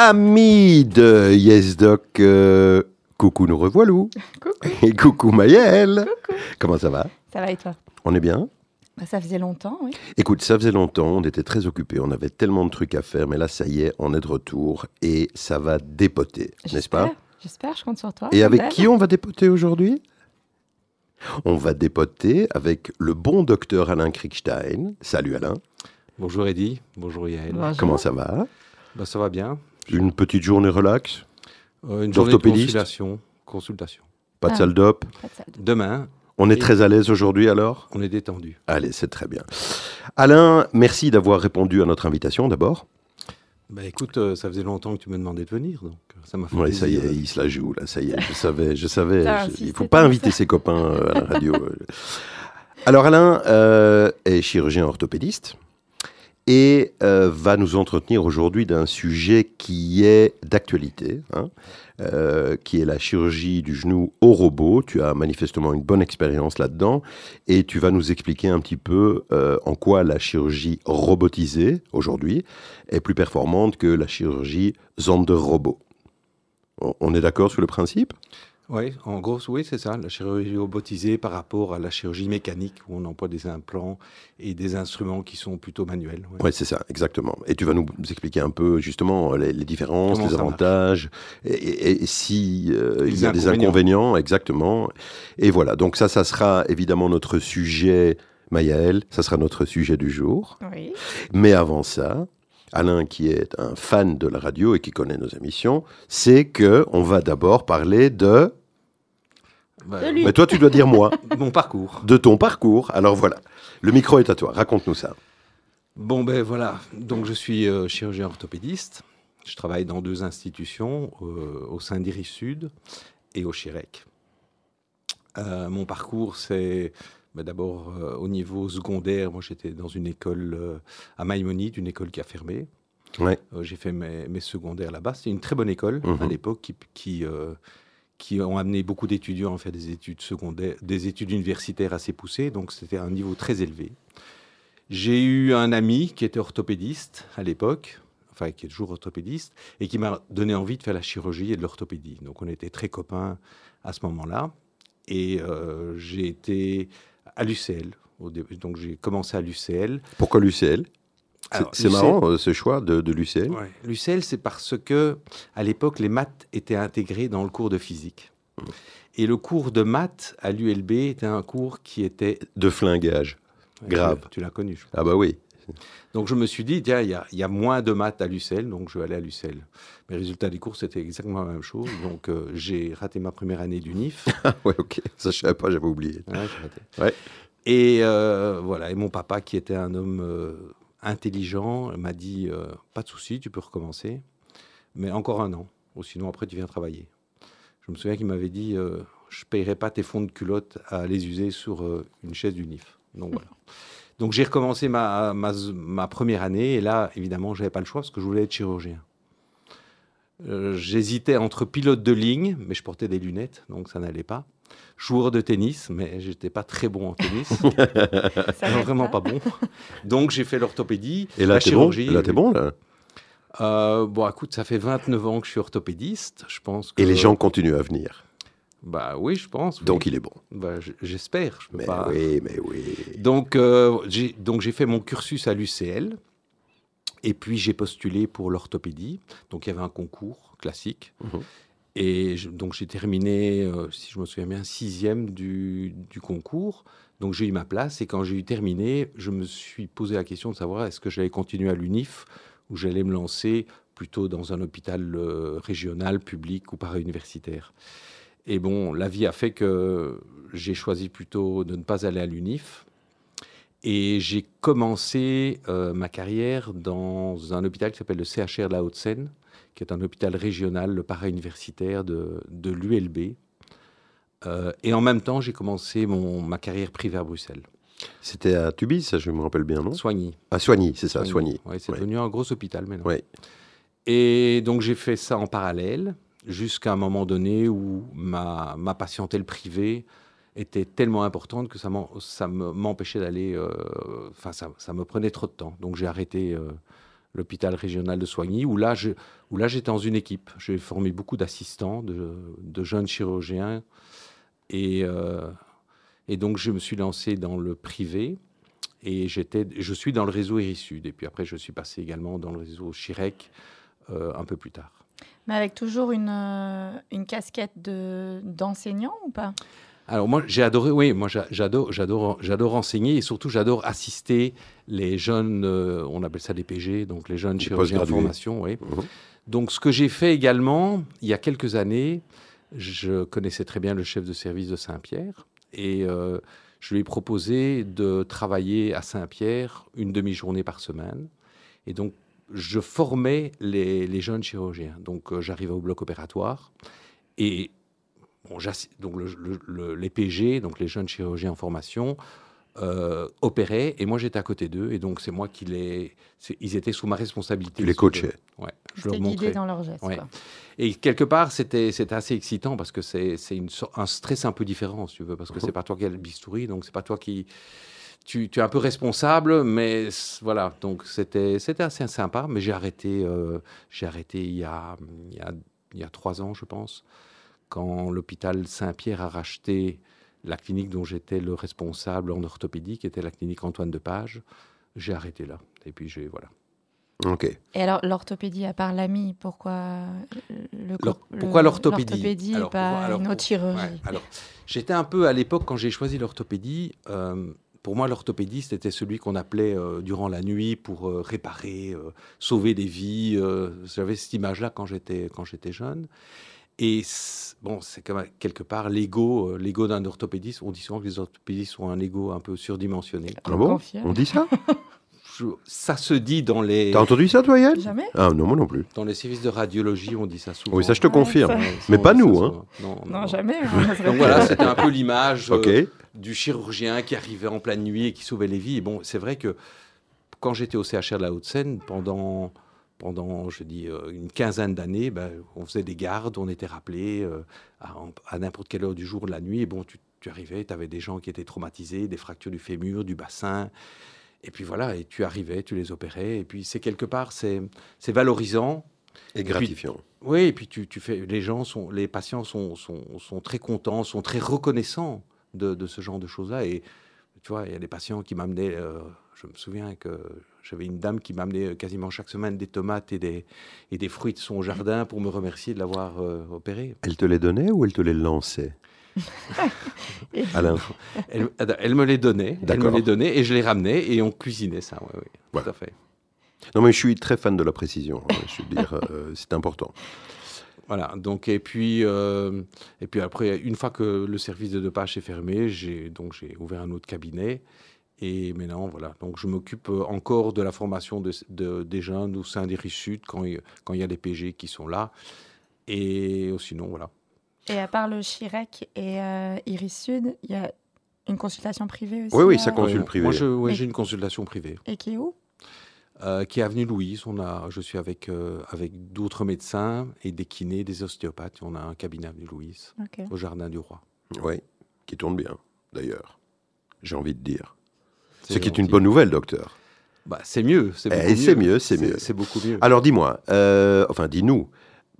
Amis de YesDoc, euh, coucou nous revoilou. Coucou. Et coucou Maëlle. Coucou. Comment ça va? Ça va et toi? On est bien? Bah, Ça faisait longtemps, oui. Écoute, ça faisait longtemps, on était très occupés, on avait tellement de trucs à faire, mais là ça y est, on est de retour et ça va dépoter, n'est-ce pas? J'espère. J'espère, je compte sur toi. Et avec Belle. qui on va dépoter aujourd'hui? On va dépoter avec le bon docteur Alain Kriegstein. Salut Alain, Bonjour Eddy, bonjour Yael. Bonjour. comment ça va? Bah, ça va bien. Une petite journée relax Euh, une journée de consultation. consultation. Pas de Ah. salle d'op Pas de salle. Demain, On est très à l'aise aujourd'hui alors? On est détendu. Allez, c'est très bien. Alain, merci d'avoir répondu à notre invitation d'abord. Bah écoute, euh, ça faisait longtemps que tu me demandais de venir, donc euh, ça m'a fait Oui, ça y est, il se la joue là, ça y est, je savais, je savais. Je- il faut pas inviter ses copains euh, à la radio. Alors Alain euh, est chirurgien orthopédiste et euh, va nous entretenir aujourd'hui d'un sujet qui est d'actualité, hein, euh, qui est la chirurgie du genou au robot. Tu as manifestement une bonne expérience là-dedans et tu vas nous expliquer un petit peu euh, en quoi la chirurgie robotisée aujourd'hui est plus performante que la chirurgie Zander-robot. On- On est d'accord sur le principe? Oui, en gros, oui, c'est ça, la chirurgie robotisée par rapport à la chirurgie mécanique où on emploie des implants et des instruments qui sont plutôt manuels. ouais. Oui, c'est ça, exactement. Et tu vas nous expliquer un peu justement les, les différences, Comment les avantages, et, et- et si euh, il y a des inconvénients. exactement. Et voilà, donc ça, ça sera évidemment notre sujet, Maëlle, ça sera notre sujet du jour. Oui. Mais avant ça, Alain, qui est un fan de la radio et qui connaît nos émissions, c'est que on va d'abord parler de... Bah, De lui. Mais toi, tu dois dire moi, Mon parcours. de ton parcours. Alors voilà, le micro est à toi, raconte-nous ça. Bon, ben voilà, donc je suis euh, chirurgien orthopédiste. Je travaille dans deux institutions, euh, au sein d'Iris Sud et au Chirec. Euh, mon parcours, c'est d'abord euh, au niveau secondaire. Moi, j'étais dans une école euh, à Maïmonide, une école qui a fermé. Ouais. Euh, J'ai fait mes, mes secondaires là-bas. C'était une très bonne école Mhm. à l'époque qui, qui, qui ont amené beaucoup d'étudiants à faire des études secondaires, des études universitaires assez poussées. Donc, c'était un niveau très élevé. J'ai eu un ami qui était orthopédiste à l'époque, enfin qui est toujours orthopédiste, et qui m'a donné envie de faire la chirurgie et de l'orthopédie. Donc on était très copains à ce moment-là. Et euh, j'ai été à l'UCL. Donc j'ai commencé à l'UCL. Pourquoi l'UCL C'est- marrant euh, ce choix de, de l'UCL. Ouais. L'UCL, c'est parce que à l'époque, les maths étaient intégrés dans le cours de physique. Et le cours de maths à l'ULB était un cours qui était De flingage. Grave. Tu, l'as connu. je Ah bah oui. Donc je me suis dit, tiens, il y a, y a moins de maths à l'UCL, donc je vais aller à l'UCL. Mais le résultat des cours, c'était exactement la même chose. Donc euh, j'ai raté ma première année d'UNIF. Ah ouais, ok. Ça, je savais pas, j'avais oublié. Ouais, j'ai raté. Ouais. Et euh, voilà, et mon papa, qui était un homme euh, intelligent, m'a dit, pas de souci, tu peux recommencer, mais encore un an, ou sinon après tu viens travailler. Je me souviens qu'il m'avait dit, je payerai pas tes fonds de culotte à les user sur une chaise d'UNIF. Donc voilà. Donc j'ai recommencé ma, ma, ma première année, et là, évidemment, j'avais pas le choix parce que je voulais être chirurgien. Euh, J'hésitais entre pilote de ligne, mais je portais des lunettes, donc ça n'allait pas. Joueur de tennis, mais j'étais pas très bon en tennis. Non, vraiment pas bon. Donc j'ai fait l'orthopédie, Et là, la t'es bon chirurgie. Là, t'es bon, là Euh, bon, écoute, ça fait 29 ans que je suis orthopédiste. Je pense que. Et les gens continuent à venir. Bah oui, je pense. oui. Donc, il est bon. Bah, j'espère. Je Mais pas. oui, mais oui. Donc euh, j'ai donc j'ai fait mon cursus à l'UCL. Et puis j'ai postulé pour l'orthopédie. Donc il y avait un concours classique. Mhm. Et je- donc j'ai terminé, euh, si je me souviens bien, sixième du, du concours. Donc j'ai eu ma place. Et quand j'ai eu terminé, je me suis posé la question de savoir est-ce que j'allais continuer à l'UNIF ou j'allais me lancer plutôt dans un hôpital euh, régional, public ou para-universitaire. Et bon, la vie a fait que j'ai choisi plutôt de ne pas aller à l'UNIF. Et j'ai commencé euh, ma carrière dans un hôpital qui s'appelle le CHR de la Haute-Seine, qui est un hôpital régional, le para-universitaire de, de l'ULB. Euh, et en même temps, j'ai commencé mon, ma carrière privée à Bruxelles. C'était à Tubis, ça, je me rappelle bien, non? Soigny. À Soigny, c'est ça, Soigny. Ouais, c'est Ouais. devenu un gros hôpital maintenant. Ouais. Et donc j'ai fait ça en parallèle jusqu'à un moment donné où ma, ma patientèle privée était tellement importante que ça m'empêchait d'aller. euh, Enfin, ça, me prenait trop de temps. Donc j'ai arrêté, euh, l'hôpital régional de Soigny, où là, j'étais dans une équipe. J'ai formé beaucoup d'assistants, de, jeunes chirurgiens. Et, euh, et donc, je me suis lancé dans le privé. Et je suis dans le réseau Irisud. Et puis après, je suis passé également dans le réseau Chirec un peu plus tard. Mais avec toujours une, euh, une casquette de, d'enseignant ou pas? Alors moi j'ai adoré, oui, moi j'adore, j'adore, j'adore enseigner et surtout j'adore assister les jeunes, euh, on appelle ça des PG, donc les jeunes chirurgiens en formation, oui. Mhm. Donc ce que j'ai fait également, il y a quelques années, je connaissais très bien le chef de service de Saint-Pierre et euh, je lui ai proposé de travailler à Saint-Pierre une demi-journée par semaine. Et donc je formais les, jeunes chirurgiens. Donc euh, j'arrivais au bloc opératoire et donc les PG, donc les jeunes chirurgiens en formation, euh, opéraient et moi j'étais à côté d'eux et donc c'est moi qui les ils étaient sous ma responsabilité. Tu les coachais. Ouais, je leur montrais. dans leur gestes. Ouais. Et quelque part c'était assez excitant parce que c'est c'est un stress un peu différent si tu veux parce que c'est pas toi qui as le bistouri donc c'est pas toi qui tu, tu, es un peu responsable, mais voilà, donc c'était, c'était assez sympa, mais j'ai arrêté, euh, j'ai arrêté il y, a, il, y a, il y a trois ans, je pense quand l'hôpital Saint-Pierre a racheté la clinique dont j'étais le responsable en orthopédie, qui était la clinique Antoine de Page, j'ai arrêté là. Et puis j'ai voilà. Ok. Et alors l'orthopédie, à part l'AMI, pourquoi le, pourquoi l'orthopédie et pas une autre chirurgie? Alors j'étais un peu à l'époque quand j'ai choisi l'orthopédie. Euh, pour moi, l'orthopédiste était celui qu'on appelait euh, durant la nuit pour euh, réparer, sauver des vies. J'avais cette image-là quand j'étais quand j'étais jeune. Et bon, c'est comme quelque part l'ego, euh, l'ego d'un orthopédiste. On dit souvent que les orthopédistes ont un ego un peu surdimensionné. Ah bon On dit ça Ça se dit dans les. T'as entendu ça, toi, Yann Jamais. Ah non, moi non plus. Dans les services de radiologie, on dit ça souvent. Oui, ça je te confirme. Mais pas nous, hein. Non, non, jamais. Donc voilà, c'était un peu l'image euh, du chirurgien qui arrivait en pleine nuit et qui sauvait les vies. Et bon, c'est vrai que quand j'étais au CHR de la Haute-Seine, pendant pendant, je dis, euh, une quinzaine d'années, ben, on faisait des gardes, on était rappelé euh, à, n'importe quelle heure du jour, de la nuit. Et bon, tu, arrivais, tu avais des gens qui étaient traumatisés, des fractures du fémur, du bassin. Et puis voilà, et tu arrivais, tu les opérais. Et puis c'est quelque part, c'est valorisant. Et gratifiant. oui, et puis tu, tu, fais, les gens sont, les patients sont, sont, sont très contents, sont très reconnaissants de, de ce genre de choses-là. Et tu vois, il y a des patients qui m'amenaient, euh, je me souviens que j'avais une dame qui m'amenait quasiment chaque semaine des tomates et des, et des fruits de son jardin pour me remercier de l'avoir euh, opéré. Elle te les donnait ou elle te les lançait Alain. Elle, elle, me les donnait, elle me les donnait et je les ramenais et on cuisinait ça, oui, oui, tout à fait. Non mais je suis très fan de la précision, hein, je veux dire, euh, c'est important. Voilà, donc et puis euh, et puis après une fois que le service de dopage est fermé, j'ai donc j'ai ouvert un autre cabinet et maintenant, voilà. Donc, je m'occupe euh, encore de la formation de, des jeunes au sein des Sud quand il, quand il y a des PG qui sont là. Et sinon, voilà. Et à part le Chirec et euh, Iris Sud, il y a une consultation privée aussi Oui, oui, ça consulte privé. Moi, j'ai une consultation privée. Et qui est où? Euh, qui est avenue Louise. On a, je suis avec, avec d'autres médecins et des kinés, des ostéopathes. On a un cabinet avenue Louise, au Jardin du Roi. Oui, qui tourne bien, d'ailleurs. J'ai envie de dire. Ce qui est une bonne nouvelle, docteur. Bah, c'est mieux. C'est eh, mieux. C'est mieux. C'est beaucoup mieux. Alors dis-moi, euh, enfin dis-nous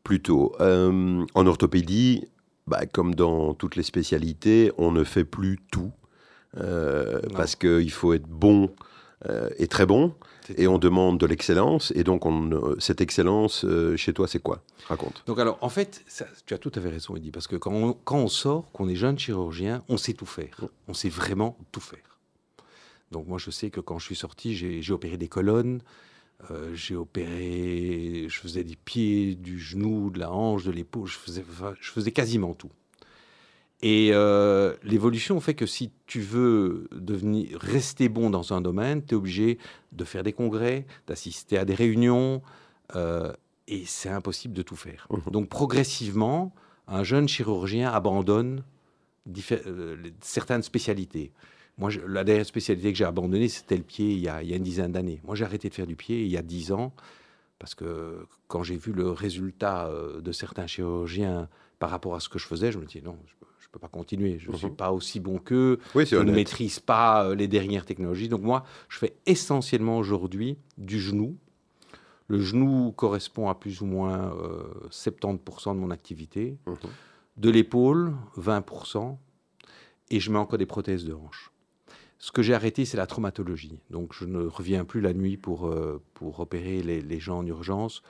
plutôt, euh, en orthopédie, bah, comme dans toutes les spécialités, on ne fait plus tout. Euh, parce qu'il faut être bon et très bon, et on demande de l'excellence. Et donc, on, cette excellence, chez toi, c'est quoi? Raconte. Donc, alors, en fait, tu as tout à fait raison, Eddy, parce que quand on, quand on sort, qu'on est jeune chirurgien, on sait tout faire. On sait vraiment tout faire. Donc moi, je sais que quand je suis sorti, j'ai opéré des colonnes, euh, j'ai opéré, je faisais des pieds, du genou, de la hanche, de l'épaule, je faisais, je faisais quasiment tout. Et euh, l'évolution fait que si tu veux devenir, rester bon dans un domaine, tu es obligé de faire des congrès, d'assister à des réunions, euh, et c'est impossible de tout faire. Mmh. Donc progressivement, un jeune chirurgien abandonne certaines spécialités. Moi, la dernière spécialité que j'ai abandonnée, c'était le pied il y, a, une dizaine d'années. Moi, j'ai arrêté de faire du pied il y a dix ans parce que quand j'ai vu le résultat euh, de certains chirurgiens par rapport à ce que je faisais, je me dis non, je ne peux pas continuer. Je ne suis mhm. pas aussi bon qu'eux. je ne maîtrise pas euh, les dernières technologies. Donc moi, je fais essentiellement aujourd'hui du genou, Le genou correspond à plus ou moins euh, 70% de mon activité. Mhm. De l'épaule, 20%. Et je mets encore des prothèses de hanche. Ce que j'ai arrêté, c'est la traumatologie. Donc, je ne reviens plus la nuit pour, euh, pour opérer les, les gens en urgence.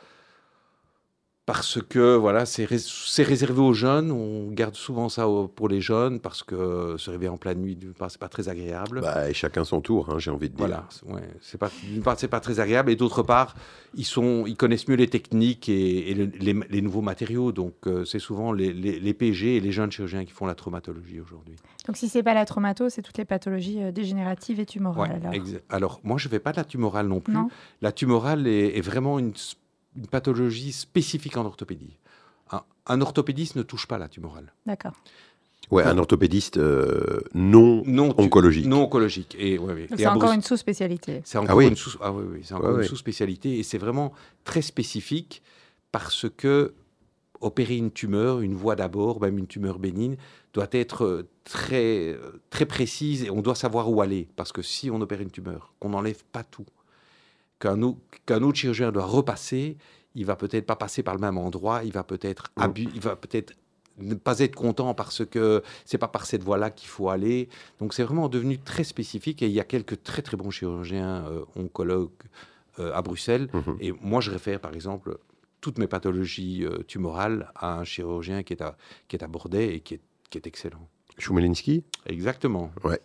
Parce que voilà, c'est rés- c'est réservé aux jeunes. On garde souvent ça au- pour les jeunes parce que se réveiller en pleine nuit, d'une part, c'est pas très agréable. Bah, et chacun son tour, hein, j'ai envie de dire. Voilà, c'est- ouais, c'est pas d'une part c'est pas très agréable et d'autre part ils sont ils connaissent mieux les techniques et, et le- les, les nouveaux matériaux donc euh, c'est souvent les, les, les PG et les jeunes chirurgiens qui font la traumatologie aujourd'hui. Donc si c'est pas la traumato, c'est toutes les pathologies euh, dégénératives et tumorales. Ouais, alors. moi je fais pas de la tumorale non plus. Non La tumorale est, est vraiment une, une pathologie spécifique en orthopédie. Un, un orthopédiste ne touche pas la tumorale. D'accord. Ouais, un orthopédiste euh, non Non oncologique. Non oncologique et ouais, c'est encore une sous-spécialité. C'est encore oui. une sous, ah oui, oui, c'est encore Ouais, une sous-spécialité et c'est vraiment très spécifique parce que opérer une tumeur, une voie d'abord, même une tumeur bénigne, doit être euh, très, euh, très précise et on doit savoir où aller. Parce que si on opère une tumeur, qu'on n'enlève pas tout, qu'un au- qu'un autre chirurgien doit repasser, il va peut-être pas passer par le même endroit, il va peut-être Mm. il va peut-être ne pas être content parce que c'est pas par cette voie-là qu'il faut aller. Donc c'est vraiment devenu très spécifique et il y a quelques très très bons chirurgiens euh, oncologues euh, à Bruxelles. Mhm. Et moi je réfère par exemple toutes mes pathologies euh, tumorales à un chirurgien qui est à, qui est à Bordeaux et qui est, qui est excellent. Choumelinski Exactement. Ouais.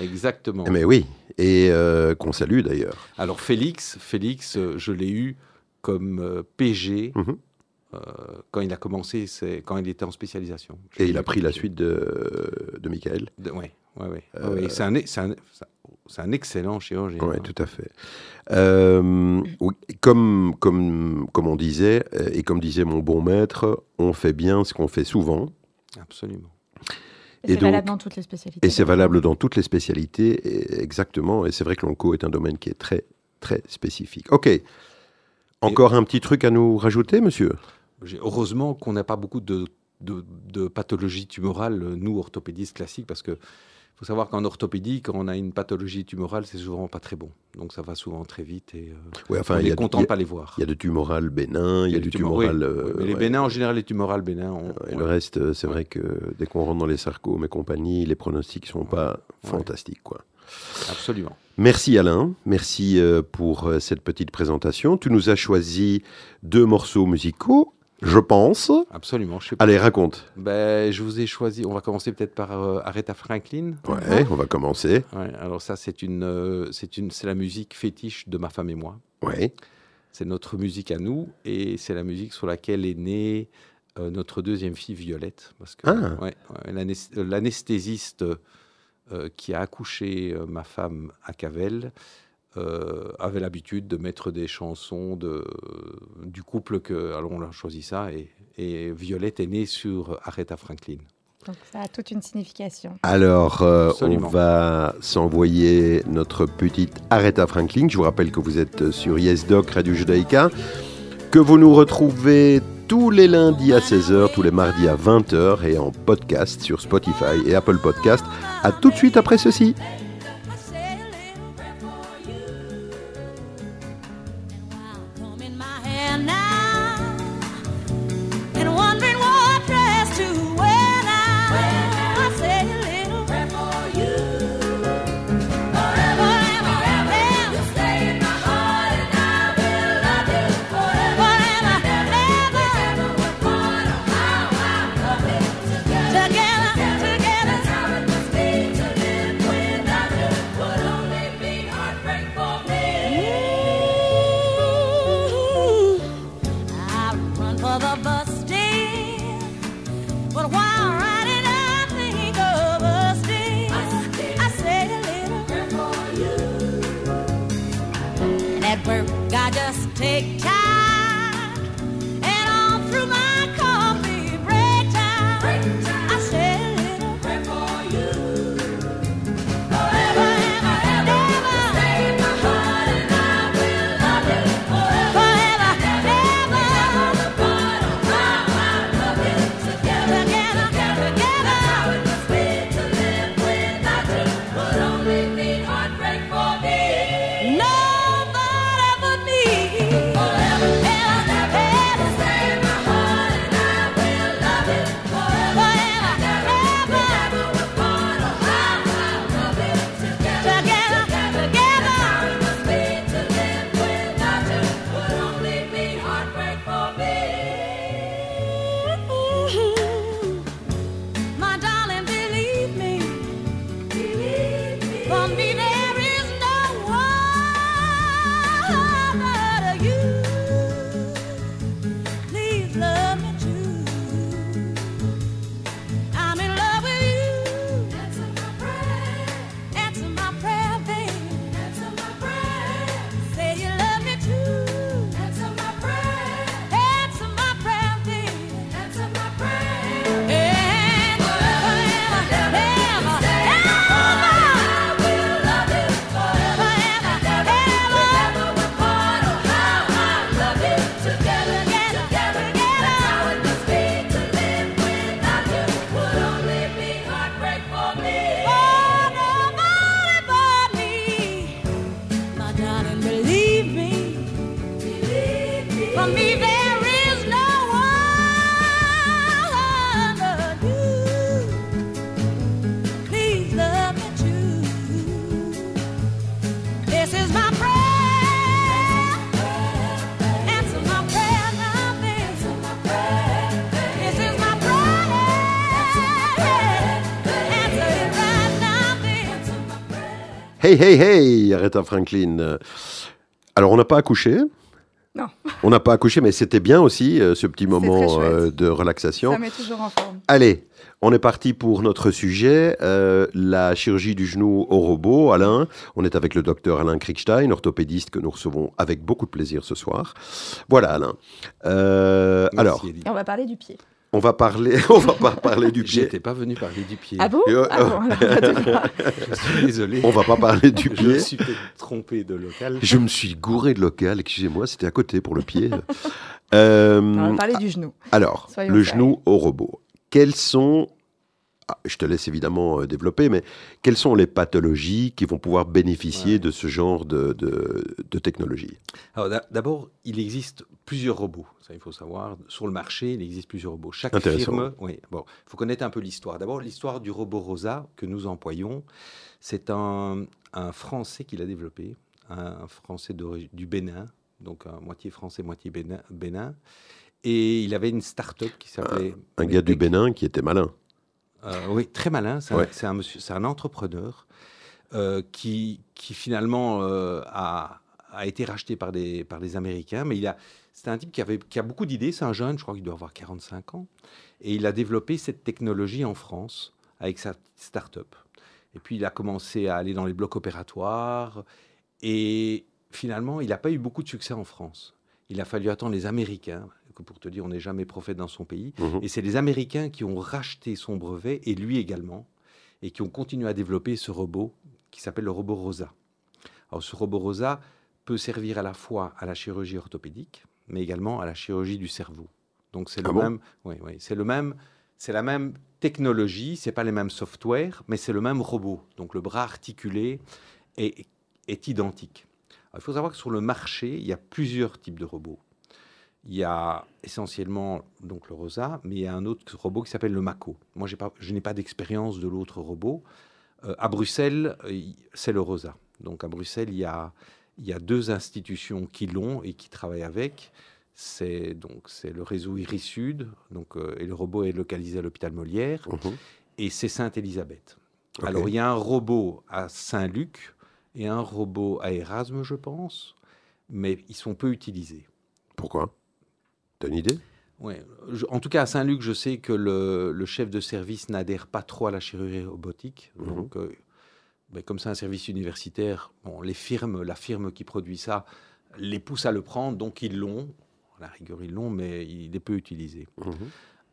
Exactement. Mais oui, et euh, qu'on salue d'ailleurs. Alors Félix, Félix, euh, je l'ai eu comme euh, PG Mhm. euh, quand il a commencé, c'est quand il était en spécialisation. Je Et il a pris la suite de, de Michael. De- ouais, ouais, ouais. Euh. C'est un, c'est un- excellent chirurgien. Oui, hein. tout à fait. Euh, oui, comme, comme, comme on disait, et comme disait mon bon maître, on fait bien ce qu'on fait souvent, Absolument. Et, Et c'est valable dans toutes les spécialités. et c'est valable dans toutes les spécialités, et- exactement, et c'est vrai que l'onco est un domaine qui est très, très spécifique. Ok. Encore un petit truc à nous rajouter, monsieur? Heureusement qu'on n'a pas beaucoup de, de, de pathologies tumorales, nous, orthopédistes classiques, parce que faut savoir qu'en orthopédie, quand on a une pathologie tumorale, c'est souvent pas très bon. Donc ça va souvent très vite et euh, Ouais, enfin, on est content de pas les voir. il y a du tumoral bénin, il y a du tumoral... oui, euh, mais les ouais. bénins, en général, les tumorales bénins, on- Et on- le reste, euh, c'est vrai que dès qu'on rentre dans les sarcomes et compagnie, les pronostics sont pas fantastiques, quoi. absolument. Merci Alain, merci euh, pour cette petite présentation. Tu nous as choisi deux morceaux musicaux, je pense. Absolument. Je sais pas. Allez, raconte. Ben, je vous ai choisi. On va commencer peut-être par euh, Aretha Franklin. Ouais, on va commencer. Ouais, alors ça, c'est une, euh, c'est une, c'est la musique fétiche de ma femme et moi. Ouais. C'est notre musique à nous et c'est la musique sur laquelle est née euh, notre deuxième fille Violette. Parce que Ah. ouais, ouais, l'anest- l'anesthésiste euh, qui a accouché ma femme à Cavel euh, avait l'habitude de mettre des chansons de, du couple que alors on a choisi ça et, et Violette est née sur Aretha Franklin. Donc ça a toute une signification. Alors, euh, on va s'envoyer notre petite Aretha Franklin. Je vous rappelle que vous êtes sur YesDoc Radio Judaïka, que vous nous retrouvez tous les lundis à 16h, tous les mardis à 20h et en podcast sur Spotify et Apple Podcast. À tout de suite après ceci. Hey, hey, hey, Aretha Franklin. Euh, Alors, on n'a pas accouché. Non. On n'a pas accouché, mais c'était bien aussi, euh, ce petit moment euh, de relaxation. Ça met toujours en forme. Allez, on est parti pour notre sujet, euh, la chirurgie du genou au robot. Alain, on est avec le docteur Alain Kriegstein, orthopédiste que nous recevons avec beaucoup de plaisir ce soir. Voilà, Alain. Euh, Merci, alors, Elie. On va parler du pied. On va parler, on va pas parler du pied. J'étais pas venu parler du pied. Ah bon Euh, Ah bon, devoir- Je suis désolé. On va pas parler du Je me pied. suis trompé de local. Je me suis gouré de local, excusez-moi, c'était à côté pour le pied. Euh, on va parler du genou. alors, Soyons le genou au robot. Quels sont, je te laisse évidemment euh, développer, mais quelles sont les pathologies qui vont pouvoir bénéficier Ouais. de ce genre de, de- de technologie? D'abord, il existe plusieurs robots. Ça, il faut savoir. Sur le marché, il existe plusieurs robots. Chaque firme. Oui, bon, il faut connaître un peu l'histoire. D'abord, l'histoire du robot Rosa que nous employons. C'est un, un Français qui l'a développé, un Français du Bénin, donc un moitié français, moitié Bénin. Bénin. Et il avait une start-up qui s'appelait. Un gars du Bénin qui était malin. Euh, oui, très malin. C'est un- Ouais. un, monsieur, c'est un entrepreneur euh, qui, qui finalement euh, a, a été racheté par des, par des Américains. Mais il a, c'est un type qui, avait, qui a beaucoup d'idées. C'est un jeune, je crois qu'il doit avoir 45 ans. Et il a développé cette technologie en France avec sa start-up. Et puis il a commencé à aller dans les blocs opératoires. Et finalement, il n'a pas eu beaucoup de succès en France. Il a fallu attendre les Américains. Que Pour te dire, on n'est jamais prophète dans son pays. Mhm. Et c'est les Américains qui ont racheté son brevet, et lui également, et qui ont continué à développer ce robot qui s'appelle le robot Rosa. Alors ce robot Rosa peut servir à la fois à la chirurgie orthopédique, mais également à la chirurgie du cerveau. Donc c'est le Ah bon? même, oui, oui, c'est le même, c'est la même technologie, c'est pas les mêmes softwares, mais c'est le même robot. Donc le bras articulé est, est identique. Alors, il faut savoir que sur le marché, il y a plusieurs types de robots. Il y a essentiellement donc le Rosa, mais il y a un autre robot qui s'appelle le Mako. Moi, pas, je n'ai pas d'expérience de l'autre robot. Euh, à Bruxelles, euh, c'est le Rosa. Donc à Bruxelles, il y a, il y a deux institutions qui l'ont et qui travaillent avec. C'est donc c'est le réseau Iris Sud, donc euh, et le robot est localisé à l'hôpital Molière Mhm. et c'est Sainte-Élisabeth. Alors il y a un robot à Saint-Luc et un robot à Erasme, je pense, mais ils sont peu utilisés. Pourquoi? T'as une idée? Je- en tout cas, à Saint-Luc, je sais que le, le chef de service n'adhère pas trop à la chirurgie robotique. Mhm. Donc, euh, ben, comme c'est un service universitaire, bon, les firmes, la firme qui produit ça les pousse à le prendre, donc ils l'ont. À la rigueur, ils l'ont, mais il est peu utilisé. Mhm.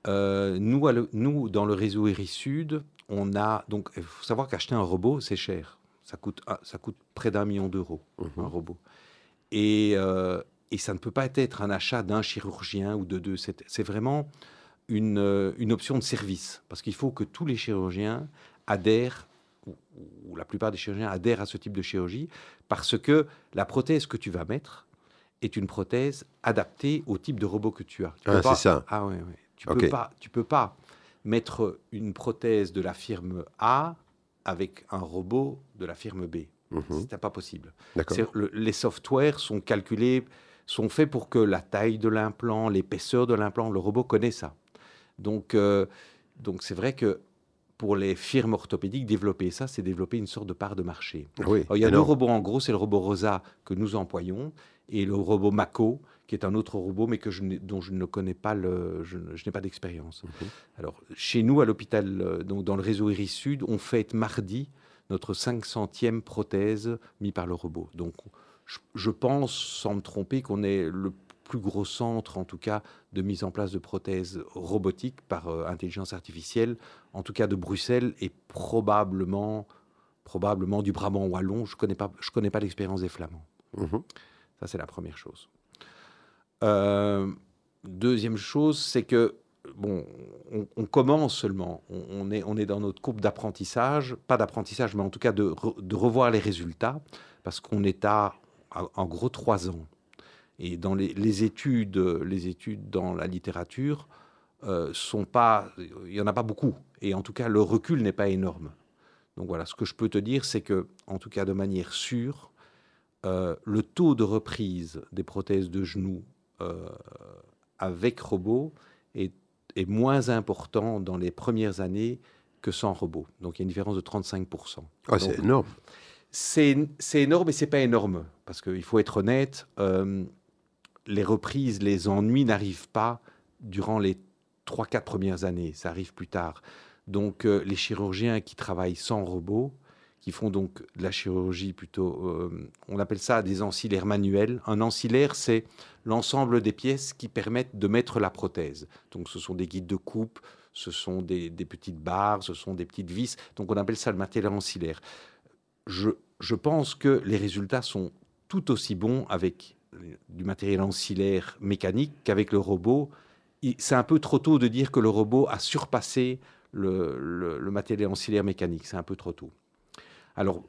Euh, nous, à le- nous, dans le réseau Iris Sud, on a. Donc, il faut savoir qu'acheter un robot, c'est cher. Ça coûte, ça coûte près d'un million d'euros, Mhm. un robot. Et, euh, et ça ne peut pas être un achat d'un chirurgien ou de deux. C'est vraiment une, euh, une option de service. Parce qu'il faut que tous les chirurgiens adhèrent, ou, ou la plupart des chirurgiens adhèrent à ce type de chirurgie, parce que la prothèse que tu vas mettre est une prothèse adaptée au type de robot que tu as. Tu Ah, c'est ça. Ah ouais. Tu Ok. peux pas, tu peux pas mettre une prothèse de la firme A avec un robot de la firme B. Mhm. C'était pas possible. Le- les softwares sont calculés, sont faits pour que la taille de l'implant, l'épaisseur de l'implant, le robot connaît ça. Donc, euh, donc c'est vrai que pour les firmes orthopédiques, développer ça, c'est développer une sorte de part de marché. Oui, Alors, il y a deux robots en gros, c'est le robot Rosa que nous employons et le robot Mako, qui est un autre robot, mais que je dont je ne connais pas le, je, ne- je n'ai pas d'expérience. Mhm. Alors, chez nous, à l'hôpital, euh, donc dans le réseau Iris Sud, on fête mardi notre 500e prothèse mise par le robot. Donc, je, je pense, sans me tromper, qu'on est le plus gros centre, en tout cas, de mise en place de prothèses robotiques par euh, intelligence artificielle, en tout cas de Bruxelles, et probablement, probablement du Brabant wallon. Je ne connais pas, je connais pas l'expérience des Flamands. Mhm. Ça, c'est la première chose. Euh, deuxième chose, c'est que, bon, on, on commence seulement. On, on est, on est dans notre courbe d'apprentissage, pas d'apprentissage, mais en tout cas de, re- de revoir les résultats, parce qu'on est à- en gros, trois ans. Et dans les, les études, les études dans la littérature, euh, sont pas, il y en a pas beaucoup. Et en tout cas, le recul n'est pas énorme. Donc voilà, ce que je peux te dire, c'est que, en tout cas, de manière sûre, euh, le taux de reprise des prothèses de genoux euh, avec robot est, est moins important dans les premières années que sans robot. Donc il y a une différence de 35%. Ah, c'est énorme. C'est c'est énorme et c'est pas énorme. Parce qu'il faut être honnête, euh, les reprises, les ennuis n'arrivent pas durant les 3-4 premières années. Ça arrive plus tard. Donc, euh, les chirurgiens qui travaillent sans robot, qui font donc de la chirurgie plutôt, euh, on appelle ça des ancillaires manuels. Un ancillaire, c'est l'ensemble des pièces qui permettent de mettre la prothèse. Donc, ce sont des guides de coupe, ce sont des, petites barres, ce sont des petites vis. Donc, on appelle ça le matériel ancillaire. Je pense que les résultats sont tout aussi bons avec du matériel ancillaire mécanique qu'avec le robot. C'est un peu trop tôt de dire que le robot a surpassé le matériel ancillaire mécanique. C'est un peu trop tôt. Alors,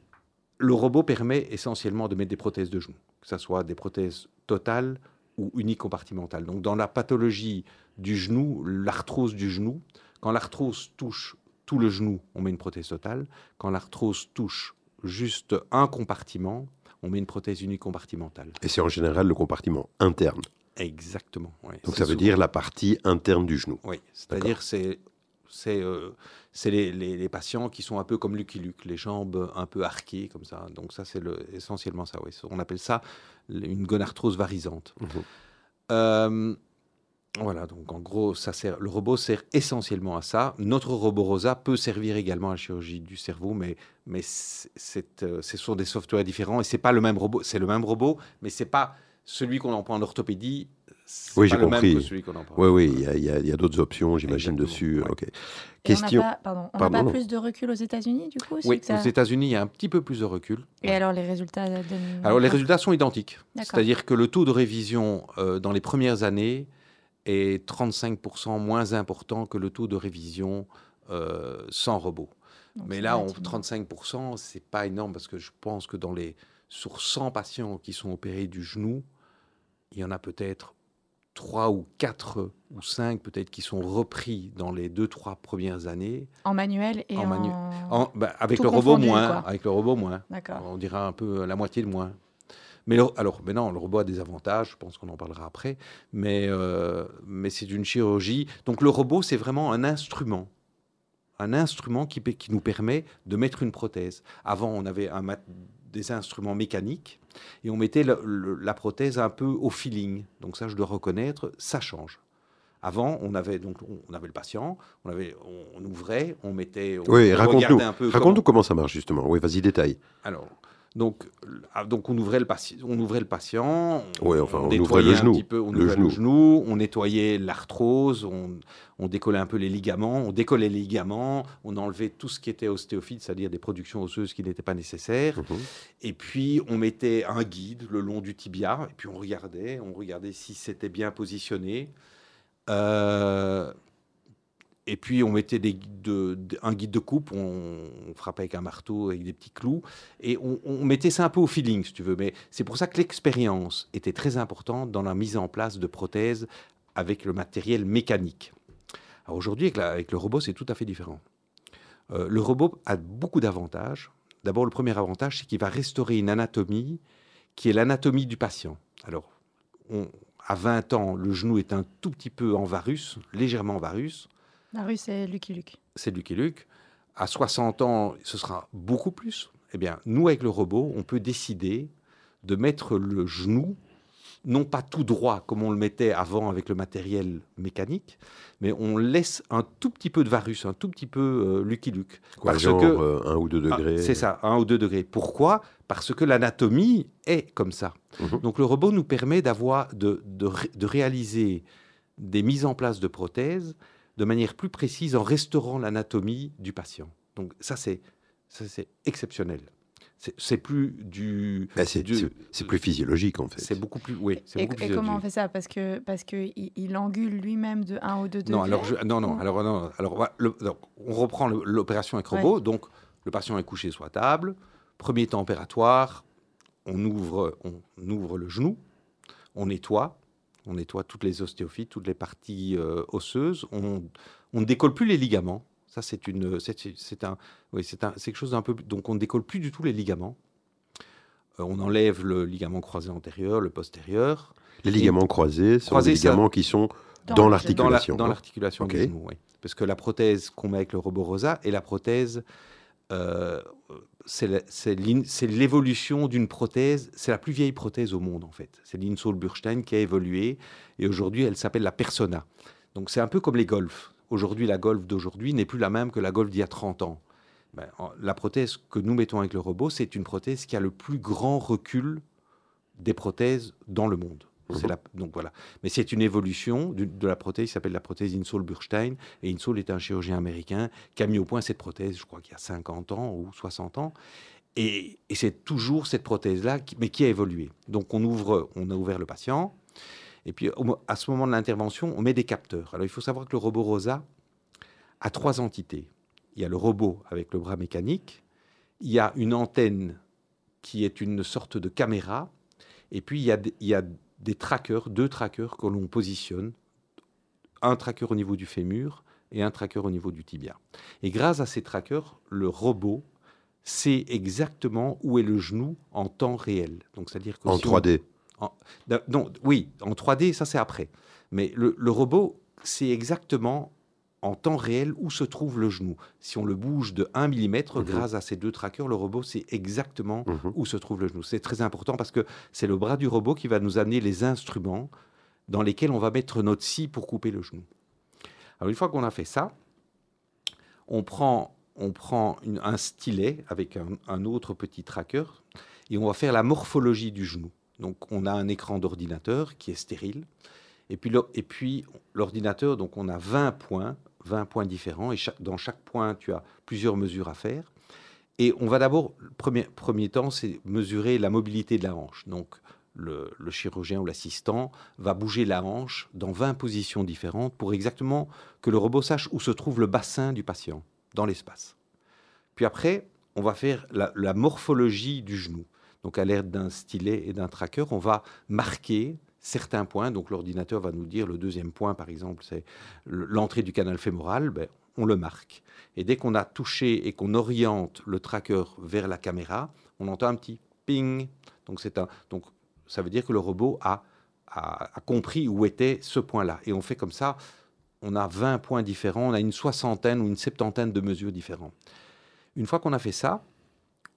le robot permet essentiellement de mettre des prothèses de genoux, que ce soit des prothèses totales ou unicompartimentales. Donc, dans la pathologie du genou, l'arthrose du genou, quand l'arthrose touche tout le genou, on met une prothèse totale. Quand l'arthrose touche juste un compartiment, on met une prothèse unicompartimentale. Et c'est en général le compartiment interne. Exactement. ouais. Donc ça veut souvent- dire la partie interne du genou. Oui, c'est-à-dire c'est c'est euh, les, les- les patients qui sont un peu comme Lucky Luke, les jambes un peu arquées comme ça. Donc ça c'est le- essentiellement ça. Oui. On appelle ça une gonarthrose varisante. Mhm. Euh, voilà, donc en gros, ça sert, le robot sert essentiellement à ça. Notre robot Rosa peut servir également à la chirurgie du cerveau, mais, mais c'est, c'est, euh, ce sont des softwares différents et c'est pas le même robot. C'est le même robot, mais c'est pas celui qu'on emploie en orthopédie. C'est Oui, pas j'ai le compris. même que celui qu'on emploie. Oui, oui, il y a, d'autres options, j'imagine, Exactement, dessus. ouais. Ok. Et Question. On n'a pas, pardon, on plus de recul aux États-Unis, du coup Oui, ça- aux États-Unis, il y a un petit peu plus de recul. Et alors, les résultats donnent- Alors les résultats sont identiques. D'accord. C'est-à-dire que le taux de révision euh, dans les premières années est 35% moins important que le taux de révision euh, sans robot. Donc, Mais là, on, relativement- 35%, c'est pas énorme parce que je pense que dans les sur 100 patients qui sont opérés du genou, il y en a peut-être 3 ou 4 ou 5 peut-être qui sont repris dans les 2-3 premières années. En manuel et En en... manu- En- bah, avec le robot moins, avec le robot moins. On dirait un peu la moitié de moins. Mais le- alors, mais non, le robot a des avantages, je pense qu'on en parlera après, mais, euh, mais c'est une chirurgie. Donc le robot, c'est vraiment un instrument. Un instrument qui, qui nous permet de mettre une prothèse. Avant, on avait un des instruments mécaniques et on mettait le- le- la prothèse un peu au feeling. Donc ça, je dois reconnaître, ça change. Avant, on avait donc on avait le patient, on avait on, ouvrait, on mettait, on, Oui, on raconte-nous. peu comment- Raconte-nous comment ça marche, justement. Oui, vas-y, détaille. alors, donc, ah, donc on ouvrait le patient, on ouvrait le patient. Ouais, enfin, on nettoyait ouvrait le un genou, petit peu, on le ouvrait genou. le genou, on nettoyait l'arthrose, on, on décollait un peu les ligaments, on décollait les ligaments, on enlevait tout ce qui était ostéophyte, c'est-à-dire des productions osseuses qui n'étaient pas nécessaires. Mhm. Et puis on mettait un guide le long du tibia, et puis on regardait, on regardait si c'était bien positionné. Euh, et puis on mettait un guide de coupe, on, frappait avec un marteau, avec des petits clous, et on, mettait ça un peu au feeling, si tu veux. Mais c'est pour ça que l'expérience était très importante dans la mise en place de prothèses avec le matériel mécanique. Aujourd'hui, avec, le robot, c'est tout à fait différent. Euh, le robot a beaucoup d'avantages. D'abord, le premier avantage, c'est qu'il va restaurer une anatomie qui est l'anatomie du patient. Alors, à 20 ans, le genou est un tout petit peu en varus, légèrement en varus La rue, c'est Lucky Luke. c'est Lucky Luke. À 60 ans, ce sera beaucoup plus. Eh bien, nous, avec le robot, on peut décider de mettre le genou, non pas tout droit comme on le mettait avant avec le matériel mécanique, mais on laisse un tout petit peu de varus, un tout petit peu euh, Lucky Luke. Quoi, Parce genre que- euh, un ou deux Ah, degrés. c'est ça, un ou deux degrés. Pourquoi? Parce que l'anatomie est comme ça. Mhm. Donc le robot nous permet d'avoir de, de de réaliser des mises en place de prothèses de manière plus précise en restaurant l'anatomie du patient. Donc ça c'est ça c'est exceptionnel. C'est- plus du, Bah, c'est, plus physiologique, en fait. c'est beaucoup plus oui, c'est Et, beaucoup et plus comment on fait ça? Parce que parce que il, il angule lui-même de 1 ou 2 degrés Non, alors je- non, non, Ou- alors non, alors le- donc, on reprend l'opération avec Ouais. robot. Donc le patient est couché sur la table. Premier temps opératoire, on ouvre, on ouvre le genou, on nettoie, on nettoie toutes les ostéophytes, toutes les parties euh, osseuses. On, on ne décolle plus les ligaments. Ça c'est une, c'est c'est un, oui, c'est un, c'est quelque chose d'un peu. Donc on ne décolle plus du tout les ligaments. Euh, on enlève le ligament croisé antérieur, le postérieur. Les ligaments croisés sont Croisés, des ça- ligaments qui sont Dans dans le- Dans la- l'articulation. Dans l'articulation du Ok. genou, oui. Parce que la prothèse qu'on met avec le robot Rosa est la prothèse. euh, c'est l'évolution d'une prothèse. C'est la plus vieille prothèse au monde, en fait. C'est l'insole Burstein qui a évolué. Et aujourd'hui, elle s'appelle la Persona. Donc, c'est un peu comme les golfs. Aujourd'hui, la golf d'aujourd'hui n'est plus la même que la golf d'il y a 30 ans. Ben, en- la prothèse que nous mettons avec le robot, c'est une prothèse qui a le plus grand recul des prothèses dans le monde. La- donc voilà. Mais c'est une évolution de la prothèse qui s'appelle la prothèse Insole Burstein. Et Insole est un chirurgien américain qui a mis au point cette prothèse, je crois qu'il y a 50 ans ou 60 ans. Et, et c'est toujours cette prothèse-là, mais qui a évolué. Donc on ouvre, on a ouvert le patient. Et puis à ce moment de l'intervention, on met des capteurs. Alors il faut savoir que le robot Rosa a trois entités. Il y a le robot avec le bras mécanique. Il y a une antenne qui est une sorte de caméra. Et puis il y a, des- il y a des trackers, deux trackers que l'on positionne. Un tracker au niveau du fémur et un tracker au niveau du tibia. Et grâce à ces trackers, le robot sait exactement où est le genou en temps réel. Donc, c'est-à-dire que En si on- 3D. Da- Non, oui, en 3D, ça c'est après. Mais le, le robot sait exactement en temps réel où se trouve le genou. Si on le bouge de 1 mm, Mhm. grâce à ces deux trackers, le robot sait exactement Mhm. où se trouve le genou. C'est très important parce que c'est le bras du robot qui va nous amener les instruments dans lesquels on va mettre notre scie pour couper le genou. Alors une fois qu'on a fait ça, on prend, on prend une- un stylet avec un, un autre petit tracker et on va faire la morphologie du genou. Donc on a un écran d'ordinateur qui est stérile. Et puis, le- et puis l'ordinateur, donc on a 20 points, 20 points différents, et dans chaque point, tu as plusieurs mesures à faire. Et on va d'abord, premier, premier temps, c'est mesurer la mobilité de la hanche. Donc le, le chirurgien ou l'assistant va bouger la hanche dans 20 positions différentes pour exactement que le robot sache où se trouve le bassin du patient dans l'espace. Puis après, on va faire la, la morphologie du genou. Donc à l'aide d'un stylet et d'un tracker, on va marquer certains points. Donc l'ordinateur va nous dire le deuxième point, par exemple, c'est le- l'entrée du canal fémoral. Ben, on le marque. Et dès qu'on a touché et qu'on oriente le tracker vers la caméra, on entend un petit ping. Donc, c'est un, donc ça veut dire que le robot a, a, a compris où était ce point-là. Et on fait comme ça, on a 20 points différents, on a une soixantaine ou une septantaine de mesures différentes. Une fois qu'on a fait ça,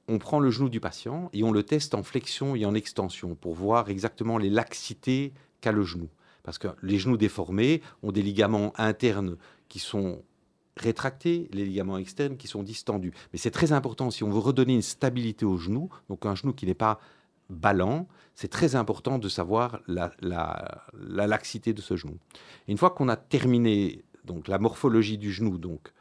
on prend le genou du patient et on le teste en flexion et en extension pour voir exactement les laxités qu'a le genou. Parce que les genoux déformés ont des ligaments internes qui sont rétractés, les ligaments externes qui sont distendus. Mais c'est très important si on veut redonner une stabilité au genou, donc un genou qui n'est pas ballant, c'est très important de savoir la, la- la laxité de ce genou. Une fois qu'on a terminé donc la morphologie du genou donc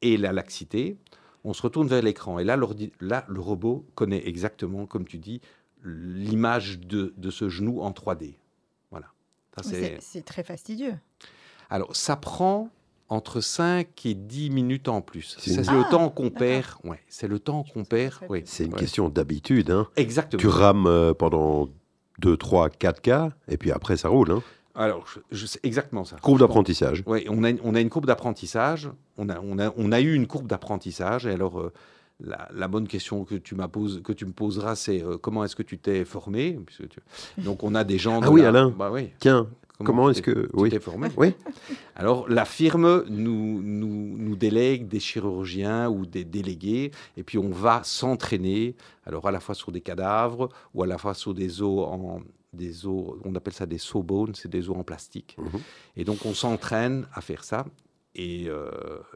et la laxité, on se retourne vers l'écran et là, le robot connaît exactement, comme tu dis, l'image de, de ce genou en 3D. Voilà. C'est- très fastidieux. alors, ça prend entre 5 et 10 minutes en plus. C'est le Ah, temps qu'on perd. Ouais, c'est le temps qu'on perd. C'est une Ouais. question d'habitude. Hein. Exactement. Tu rames euh, pendant 2, 3, 4 cas, et puis après, ça roule. Hein. Alors, je, sais exactement ça. Courbe d'apprentissage. Oui, on a, une- on a une courbe d'apprentissage. On a, on, a, on a eu une courbe d'apprentissage. Et alors, euh, la, la bonne question que tu, pose- que tu me poseras, c'est euh, comment est-ce que tu t'es formé? Puisque tu- Donc, on a des gens. Ah de oui, la- Alain. Bah oui. Tiens, comment tu est-ce que... tu Oui. t'es formé? Oui. Alors, la firme nous, nous, nous délègue des chirurgiens ou des délégués, et puis on va s'entraîner, alors à la fois sur des cadavres ou à la fois sur des os en des os, on appelle ça des sawbones, c'est des os en plastique. Mhm. Et donc on s'entraîne à faire ça. Et, euh,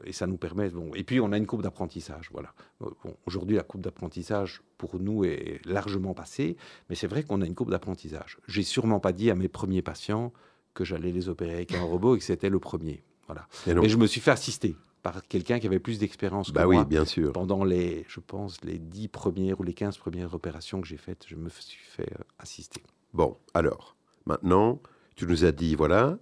et ça nous permet. Bon, et puis on a une courbe d'apprentissage. Voilà. Bon, Aujourd'hui, la courbe d'apprentissage pour nous est largement passée, mais c'est vrai qu'on a une courbe d'apprentissage. J'ai sûrement pas dit à mes premiers patients que j'allais les opérer avec un robot et que c'était le premier. Voilà. Mais je me suis fait assister par quelqu'un qui avait plus d'expérience que Bah oui, moi. bien sûr. Pendant les, je pense, les 10 premières ou les 15 premières opérations que j'ai faites, je me suis fait euh, assister. Bon, alors, maintenant, tu nous as dit, voilà,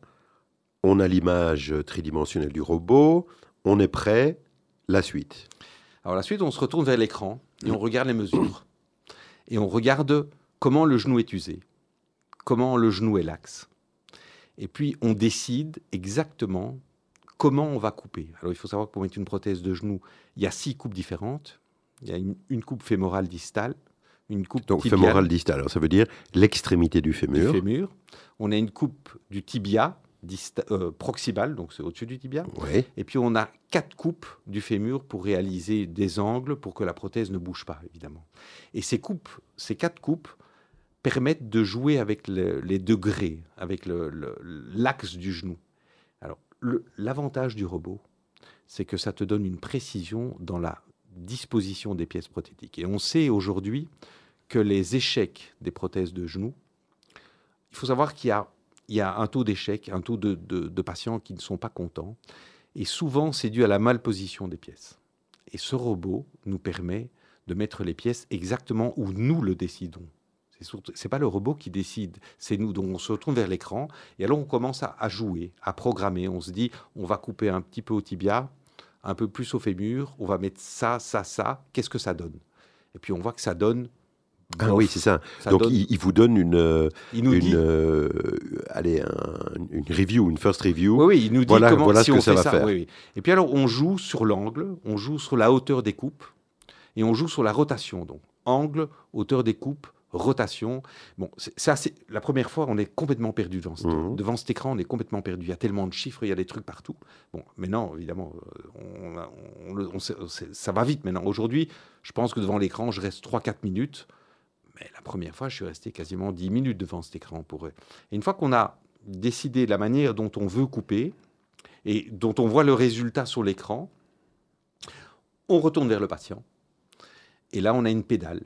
on a l'image tridimensionnelle du robot, on est prêt, la suite. Alors la suite, on se retourne vers l'écran et on regarde les mesures. Et on regarde comment le genou est usé, comment le genou est laxe. Et puis on décide exactement comment on va couper. Alors il faut savoir que pour mettre une prothèse de genou, il y a six coupes différentes. Il y a une, une coupe fémorale distale, une coupe Donc, tibiale fémoral distal, alors ça veut dire l'extrémité du du fémur. fémur. On a une coupe du tibia euh, proximale, donc c'est au-dessus du tibia. Et puis on a quatre coupes du fémur pour réaliser des angles pour que la prothèse ne bouge pas, évidemment. Et ces coupes, ces quatre coupes permettent de jouer avec le- les degrés, avec le- le- l'axe du genou. Alors, l'avantage du robot, c'est que ça te donne une précision dans la disposition des pièces prothétiques. Et on sait aujourd'hui que les échecs des prothèses de genoux, il faut savoir qu'il y a, il y a un taux d'échec, un taux de, de- patients qui ne sont pas contents. Et souvent, c'est dû à la malposition des pièces. Et ce robot nous permet de mettre les pièces exactement où nous le décidons. C'est pas le robot qui décide, c'est nous. Donc on se retourne vers l'écran et alors on commence à jouer, à programmer. On se dit, on va couper un petit peu au tibia, un peu plus au fémur, on va mettre ça, ça, ça. Qu'est-ce que ça donne? Et puis on voit que ça donne. Ah oui, c'est ça. ça Donc donne- il, il vous donne une, il nous une, dit. euh, allez, un- une review, une first review. Oui, oui, il nous dit Voilà- comment voilà si ce que on ça fait va ça. faire. oui. Et puis alors, on joue sur l'angle, on joue sur la hauteur des coupes, et on joue sur la rotation. Donc, angle, hauteur des coupes, rotation. Bon, c'est assez. La première fois, on est complètement perdu devant, cet- Mhm. devant cet écran. On est complètement perdu. Il y a tellement de chiffres, il y a des trucs partout. Bon, maintenant, évidemment, euh, on on on ça va vite. Maintenant, aujourd'hui, je pense que devant l'écran, je reste 3-4 minutes. Mais la première fois, je suis resté quasiment 10 minutes devant cet écran pour. Et une fois qu'on a décidé la manière dont on veut couper et dont on voit le résultat sur l'écran, on retourne vers le patient. Et là, on a une pédale.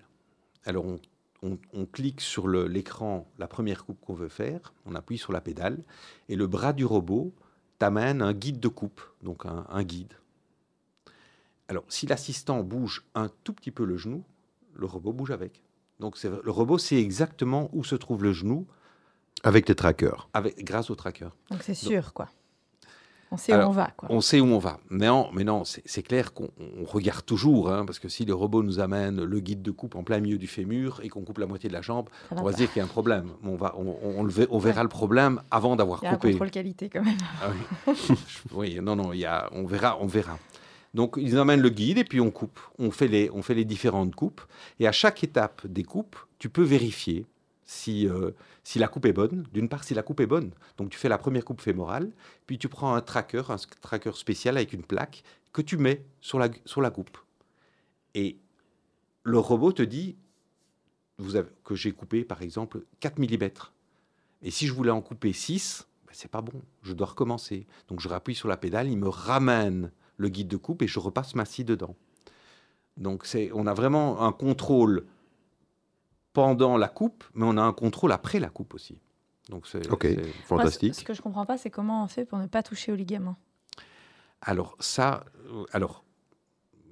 Alors, on, on- on clique sur l'écran la première coupe qu'on veut faire, on appuie sur la pédale, et le bras du robot t'amène un guide de coupe, donc un, un guide. Alors, si l'assistant bouge un tout petit peu le genou, le robot bouge avec. Donc, c'est- le robot sait exactement où se trouve le genou Avec tes trackers. avec, grâce au tracker. Donc c'est sûr, quoi. On sait Alors, où on va, quoi. On sait où on va. Mais non, mais non c'est clair qu'on on regarde toujours, hein, parce que si le robot nous amène le guide de coupe en plein milieu du fémur et qu'on coupe la moitié de la jambe, Ça on va se dire qu'il y a un problème. On, va, on, on le ver- on verra le problème avant d'avoir Il y a un coupé. contrôle qualité, quand même. Ah oui. oui, non, non, il y a, on verra, on verra. Donc, ils amènent le guide et puis on coupe. On fait les, on fait les différentes coupes. Et à chaque étape des coupes, tu peux vérifier si, euh, si la coupe est bonne. D'une part, si la coupe est bonne. Donc, tu fais la première coupe fémorale, puis tu prends un tracker, un tracker spécial avec une plaque que tu mets sur la, sur la coupe. Et le robot te dit vous avez, que j'ai coupé, par exemple, 4 mm. Et si je voulais en couper 6, ben, c'est pas bon. Je dois recommencer. Donc, je rappuie sur la pédale, il me ramène le guide de coupe et je repasse ma scie dedans. Donc, on a vraiment un contrôle pendant la coupe, mais on a un contrôle après la coupe aussi. Donc, c'est, Moi, Fantastique. ce ce que je comprends pas, c'est comment on fait pour ne pas toucher aux ligaments. Alors, ça, euh, alors,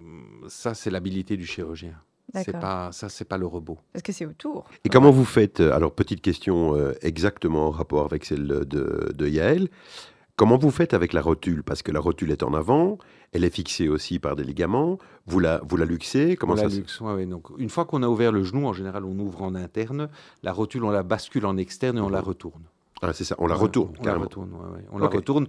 hum, ça, c'est l'habilité du chirurgien. C'est D'accord. pas, ça, c'est pas le robot. Parce que c'est autour. Et comment vous faites euh, Alors, petite question euh, exactement en rapport avec celle de, de Yael. Comment vous faites avec la rotule? Parce que la rotule est en avant, elle est fixée aussi par des ligaments. Vous la, vous la luxez? Comment On ça la se- luxe, ouais, ouais. Donc, une fois qu'on a ouvert le genou, en général, on ouvre en interne. La rotule, on la bascule en externe et on la retourne. Ah, c'est ça, on la retourne. On la carrément. retourne, ouais, ouais. On la retourne.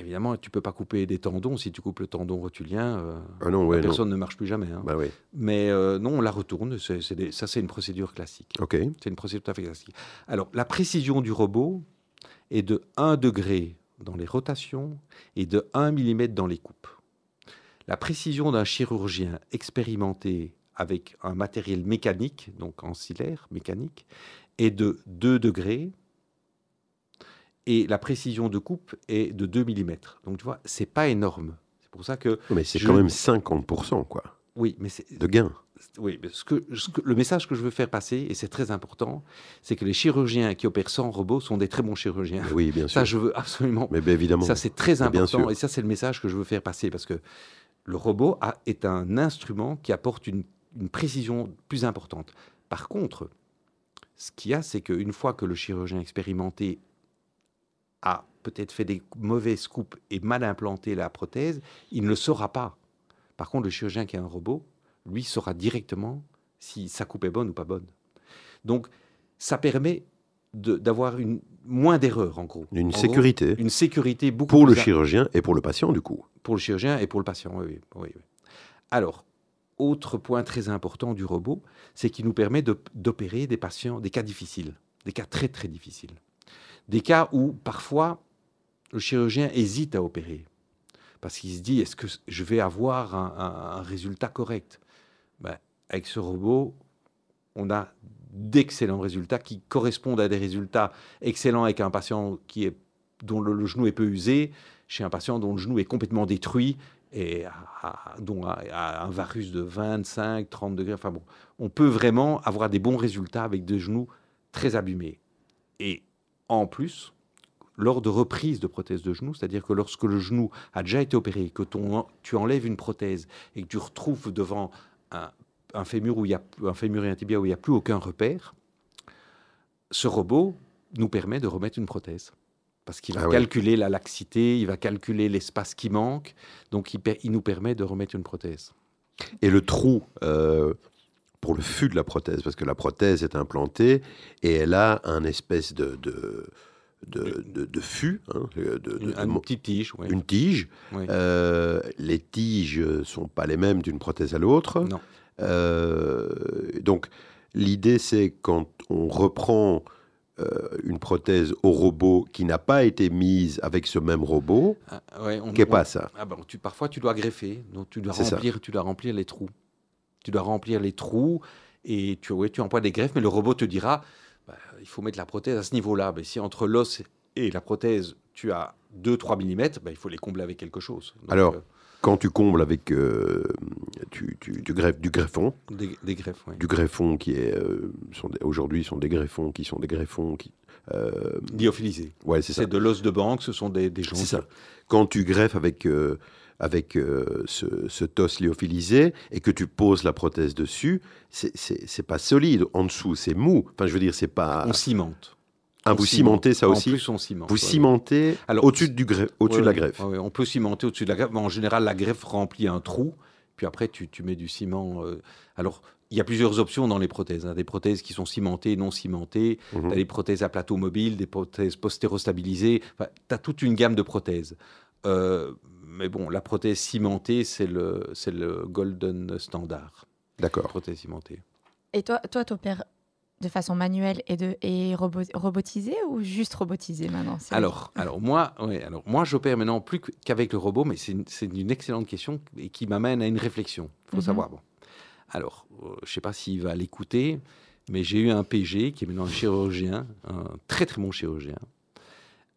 Évidemment, tu peux pas couper des tendons. Si tu coupes le tendon rotulien, euh, Ah non, la non. personne ne marche plus jamais. hein. Bah. Mais euh, non, on la retourne. Des- ça, c'est une procédure classique. C'est une procédure tout à fait classique. Alors, la précision du robot est de 1 degré dans les rotations et de 1 mm dans les coupes. La précision d'un chirurgien expérimenté avec un matériel mécanique, donc ancillaire, mécanique, est de 2 degrés et la précision de coupe est de 2 mm. Donc, tu vois, c'est pas énorme. C'est pour ça que, Mais c'est Je- quand même 50%, quoi, oui, mais c'est de gain. oui, mais ce que, ce que- le message que je veux faire passer, et c'est très important, c'est que les chirurgiens qui opèrent sans robot sont des très bons chirurgiens. Oui, bien sûr. Ça, je veux absolument. Mais bien évidemment. Ça, c'est très important, et ça, c'est le message que je veux faire passer, parce que le robot a- est un instrument qui apporte une, une précision plus importante. Par contre, ce qu'il y a, c'est qu'une fois que le chirurgien expérimenté a peut-être fait des mauvaises coupes et mal implanté la prothèse, il ne le saura pas. Par contre, le chirurgien qui a un robot, lui, saura directement si sa coupe est bonne ou pas bonne. Donc, ça permet d'avoir une moins d'erreurs, en gros. Une En gros, sécurité une sécurité beaucoup pour le plus chirurgien et pour le patient, du coup. pour le chirurgien et pour le patient. Oui, oui. Alors, autre point très important du robot, c'est qu'il nous permet de- d'opérer des patients, des cas difficiles, des cas très très difficiles. Des cas où parfois le chirurgien hésite à opérer parce qu'il se dit est-ce que je vais avoir un, résultat correct? Ben, Avec ce robot, on a d'excellents résultats qui correspondent à des résultats excellents avec un patient qui est, dont le, genou est peu usé, chez un patient dont le genou est complètement détruit et à- dont un varus de 25, 30 degrés. Enfin bon, on peut vraiment avoir des bons résultats avec des genoux très abîmés. Et en plus, lors de reprise de prothèse de genou, c'est-à-dire que lorsque le genou a déjà été opéré, que ton, tu enlèves une prothèse et que tu retrouves devant un, un fémur où il y a un fémur et un tibia où il n'y a plus aucun repère, ce robot nous permet de remettre une prothèse. Parce qu'il va Ah calculer la laxité, il va calculer l'espace qui manque, donc il, nous permet de remettre une prothèse. Et le trou euh, pour le fût de la prothèse, parce que la prothèse est implantée et elle a un espèce de, de, de, de- de fût, hein, de- Une, petite tige, une tige. Euh, les tiges ne sont pas les mêmes d'une prothèse à l'autre. Euh, donc, l'idée, c'est quand on reprend euh, une prothèse au robot qui n'a pas été mise avec ce même robot, Ah, ouais, on- qu'est on- pas ça Ah ben, tu, parfois, tu dois greffer, donc tu dois ça. remplir, tu dois remplir les trous. Tu dois remplir les trous et tu, ouais, tu emploies des greffes, mais le robot te dira, bah, il faut mettre la prothèse à ce niveau-là. Mais si entre l'os et la prothèse, tu as 2-3 mm, bah, il faut les combler avec quelque chose. Donc, Alors, euh, Quand tu combles avec euh, tu, tu- du, greffe, du greffon, des, des greffes, ouais. du greffon qui est euh, aujourd'hui sont des greffons qui sont des greffons qui euh, Lyophilisé. ouais c'est ça C'est de l'os de banque, ce sont des, des c'est joncs. ça quand tu greffes avec avec euh, ce, ce os lyophilisé et que tu poses la prothèse dessus c'est- pas solide en dessous c'est mou enfin je veux dire c'est pas On cimente. ah On vous cimente. cimentez ça En aussi plus, on cimente. vous ouais. cimentez au-dessus du greffe au-dessus Ouais, de la greffe ouais, on peut cimenter au-dessus de la greffe, mais en général, la greffe remplit un trou, puis après, tu, tu mets du ciment. euh, Alors, il y a plusieurs options dans les prothèses. hein. Des prothèses qui sont cimentées, non cimentées. Mhm. Tu as des prothèses à plateau mobile, des prothèses postérostabilisées. Enfin, tu as toute une gamme de prothèses. Euh, mais bon, la prothèse cimentée, c'est le, c'est le golden standard. d'accord Prothèse cimentée. Et toi, toi, t'opères de façon manuelle et, de, et robo- robotisée ou juste robotisée maintenant C'est- Alors, alors moi, ouais, alors moi, j'opère maintenant plus qu- qu'avec le robot, mais c'est une, c'est une excellente question et qui m'amène à une réflexion. Il faut Mhm. savoir. Bon. Alors, euh, je ne sais pas s'il va l'écouter, mais j'ai eu un PG qui est maintenant un chirurgien, un très très bon chirurgien,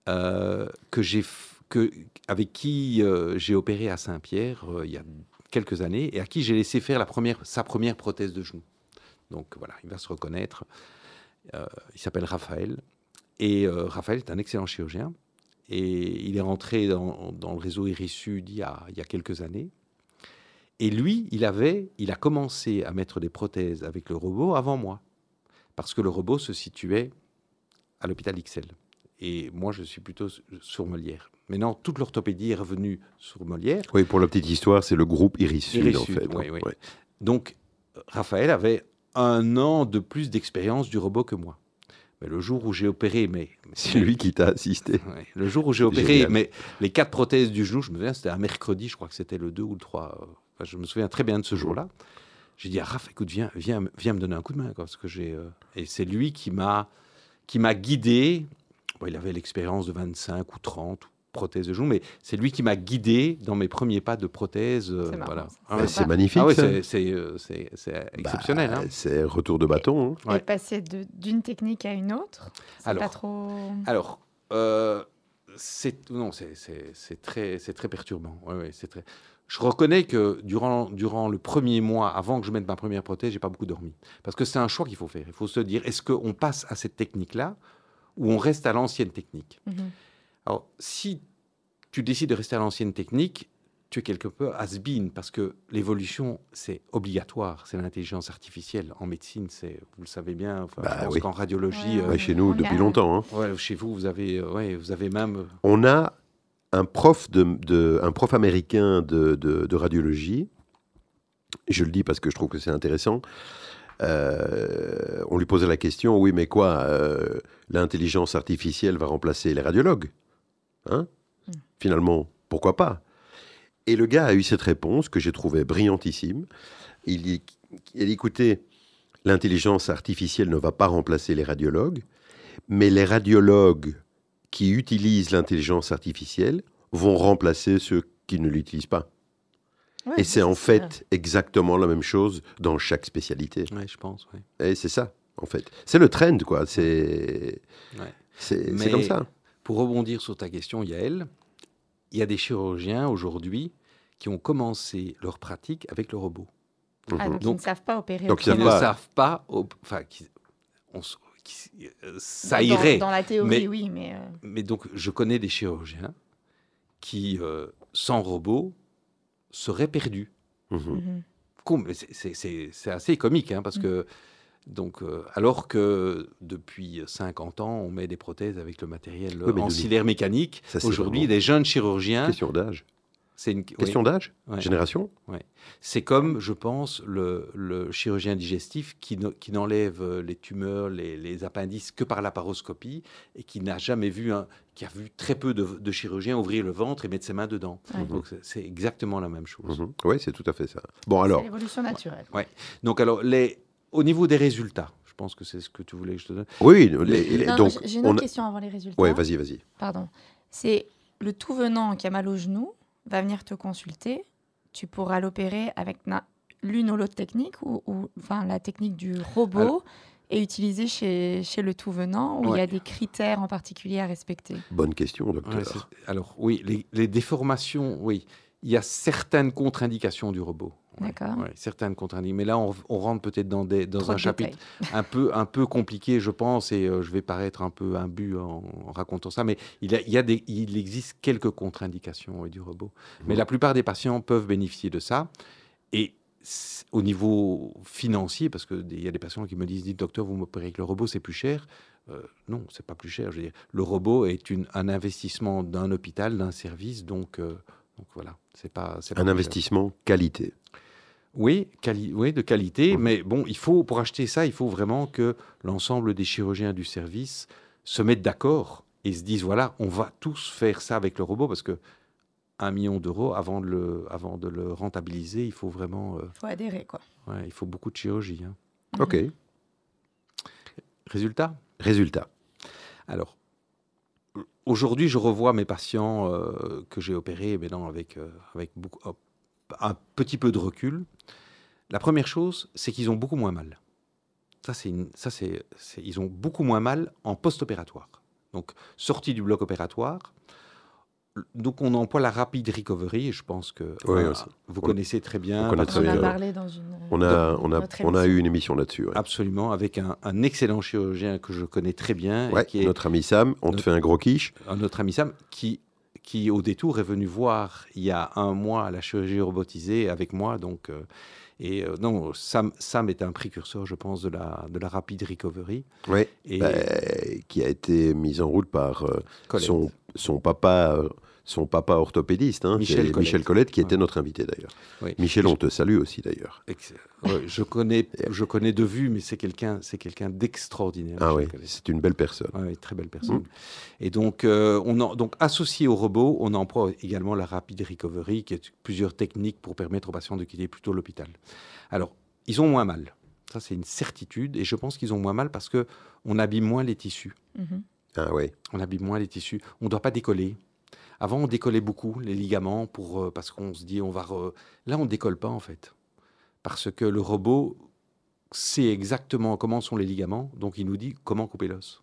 euh, que j'ai, f- que, avec qui euh, j'ai opéré à Saint-Pierre euh, il y a quelques années et à qui j'ai laissé faire sa première prothèse de genou. Donc voilà, il va se reconnaître. Euh, il s'appelle Raphaël. Et Raphaël est un excellent chirurgien. Et il est rentré dans, le réseau Iris Sud il y, a, quelques années. Et lui, il avait, il a commencé à mettre des prothèses avec le robot avant moi, parce que le robot se situait à l'hôpital XL. Et moi, je suis plutôt sur Molière. Maintenant, toute l'orthopédie est revenue sur Molière. oui pour la petite histoire c'est le groupe Iris Sud Iris en fait oui, hein. oui. Donc, Raphaël avait un an de plus d'expérience du robot que moi. Mais le jour où j'ai opéré, mais c'est lui qui t'a assisté Ouais, le jour où j'ai opéré, Génial. mais les quatre prothèses du genou, je me souviens, c'était un mercredi, je crois que c'était le 2 ou le 3. euh, enfin, je me souviens très bien de ce jour-là. J'ai dit à Raph, écoute, viens, viens, viens me donner un coup de main. Quoi, parce que j'ai, euh, Et c'est lui qui m'a, qui m'a guidé. Bon, il avait l'expérience de 25 ou 30 prothèses de genou, mais c'est lui qui m'a guidé dans mes premiers pas de prothèse. euh, C'est voilà. ça. Ah ouais. c'est magnifique Ah ouais, c'est, c'est, euh, c'est- c'est exceptionnel. Bah, hein. c'est retour de bâton hein. Ouais. Et passer de- d'une technique à une autre, c'est Alors. pas trop. Alors, euh, c'est non, c'est- c'est c'est très, c'est très perturbant. Ouais, ouais, c'est très. Je reconnais que durant, durant le premier mois, avant que je mette ma première prothèse, j'ai pas beaucoup dormi. Parce que c'est un choix qu'il faut faire. Il faut se dire, est-ce qu'on passe à cette technique-là ou on reste à l'ancienne technique? Mhm. Alors, si tu décides de rester à l'ancienne technique, tu es quelque peu has-been parce que l'évolution, c'est obligatoire. C'est l'intelligence artificielle. En médecine, c'est, vous le savez bien, enfin, Bah je pense oui. qu'en radiologie, Ouais, euh, chez nous depuis a- longtemps hein. Ouais, chez vous, vous avez, euh, ouais, vous avez même. euh, on a un prof, de, de- un prof américain de, de- de radiologie. Je le dis parce que je trouve que c'est intéressant. Euh, on lui posait la question, oui, mais quoi, euh, l'intelligence artificielle va remplacer les radiologues? Hein? Mm. Finalement, pourquoi pas? Et le gars a eu cette réponse que j'ai trouvée brillantissime. Il dit, il dit, écoutez, l'intelligence artificielle ne va pas remplacer les radiologues, mais les radiologues qui utilisent l'intelligence artificielle vont remplacer ceux qui ne l'utilisent pas. Ouais, Et c'est en fait exactement la même chose dans chaque spécialité. Ouais, je pense. ouais. Et c'est ça, en fait. C'est le trend, quoi. C'est Ouais. comme ça. Pour rebondir sur ta question, Yael, il y a des chirurgiens aujourd'hui qui ont commencé leur pratique avec le robot. Ah, Mhm. donc, ils ne savent pas opérer. Donc, ils ne savent pas, enfin, on qui- euh, ça Dans- irait. Dans, la théorie, mais- oui, mais. euh, Mais donc, je connais des chirurgiens qui, euh, sans robot, seraient perdus. Mhm. mhm. C'est- assez comique, hein, parce Mm. que, donc, euh, alors que depuis 50 ans, on met des prothèses avec le matériel Oui, ancillaire mécanique, aujourd'hui, vraiment- des jeunes chirurgiens, Question d'âge. c'est une oui, Question d'âge ouais. Génération C'est comme, je pense, le, le chirurgien digestif qui, ne- qui n'enlève euh, les tumeurs, les, les appendices que par la paroscopie et qui n'a jamais vu, un, qui a vu très peu de, de chirurgiens ouvrir le ventre et mettre ses mains dedans. Ouais. Donc c'est, exactement la même chose. Oui, c'est tout à fait ça. Bon, alors, l'évolution naturelle. Donc alors, les, au niveau des résultats, je pense que c'est ce que tu voulais que je te donne. oui, les- les- Non, donc, j'ai- une autre question avant les résultats. Ouais, vas-y, vas-y. Pardon. C'est le tout venant qui a mal au genou va venir te consulter. Tu pourras l'opérer avec na- l'une ou l'autre technique, ou, ou- enfin la technique du robot, Alors- et utilisée chez, chez le tout venant, où il y a des critères en particulier à respecter. Bonne question, docteur. Ouais, alors oui, les, les déformations, oui, il y a certaines contre-indications du robot. Ouais, D'accord. ouais, certaines contre-indications. Mais là, on, on rentre peut-être dans, des, dans Trop un de chapitre un peu, un peu compliqué, je pense, et euh, je vais paraître un peu imbu en, en racontant ça, mais il, y a- il y a des, il existe quelques contre-indications ouais, du robot. Mais Mhm. la plupart des patients peuvent bénéficier de ça. Et au niveau financier, parce qu'il y a des patients qui me disent, dites docteur, vous m'opérez avec le robot, c'est plus cher. Euh, non, c'est pas plus cher. Je veux dire, le robot est une, un investissement d'un hôpital, d'un service, donc, euh, donc voilà, c'est pas, pas Un cher. investissement qualité. Oui, quali- oui, de qualité, Mhm. mais bon, il faut pour acheter ça, il faut vraiment que l'ensemble des chirurgiens du service se mettent d'accord et se disent voilà, on va tous faire ça avec le robot parce que un million d'euros avant de le avant de le rentabiliser, il faut vraiment, euh, Il faut adhérer, quoi. ouais, il faut beaucoup de chirurgie. hein. OK. Résultat? Résultat. Alors, aujourd'hui, je revois mes patients euh, que j'ai opérés maintenant avec, euh, avec beaucoup, un petit peu de recul. La première chose, c'est qu'ils ont beaucoup moins mal. Ça, c'est une- ça, c'est, c'est- ils ont beaucoup moins mal en post-opératoire. Donc, sortie du bloc opératoire. Donc, on emploie la rapide recovery. Et je pense que euh, vous On- connaissez très bien. on connaît parce très On bien. a parlé dans une. On a, on a, notre on a émission. eu une émission là-dessus. ouais. Absolument, avec un, un excellent chirurgien que je connais très bien, et qui est notre ami Sam, on te fait un gros quiche. un notre ami Sam, qui, qui au détour est venu voir il y a un mois la chirurgie robotisée avec moi. Donc, euh, et euh, non, Sam, Sam est un précurseur, je pense, de la, de la rapide recovery. Et bah, qui a été mise en route par euh, son papa. Son papa orthopédiste, hein, Michel c'est Colette. Michel Colette, qui était Ouais. notre invité d'ailleurs. Oui. Michel, on te salue aussi d'ailleurs. Ouais, je connais, je connais de vue, mais c'est quelqu'un, c'est quelqu'un d'extraordinaire. Ah Michel oui, c'est une belle personne. Très belle personne. Et donc, euh, on en- donc, associé au robot, on emploie également la rapide recovery, qui est plusieurs techniques pour permettre aux patients de quitter plutôt l'hôpital. Alors, ils ont moins mal. Ça, c'est une certitude. Et je pense qu'ils ont moins mal parce que on abîme moins les tissus. Mhm. Ah ouais. On abîme moins les tissus. On ne doit pas décoller. Avant, on décollait beaucoup les ligaments pour, euh, parce qu'on se dit, on va. Là, on ne décolle pas, en fait. Parce que le robot sait exactement comment sont les ligaments, donc il nous dit comment couper l'os.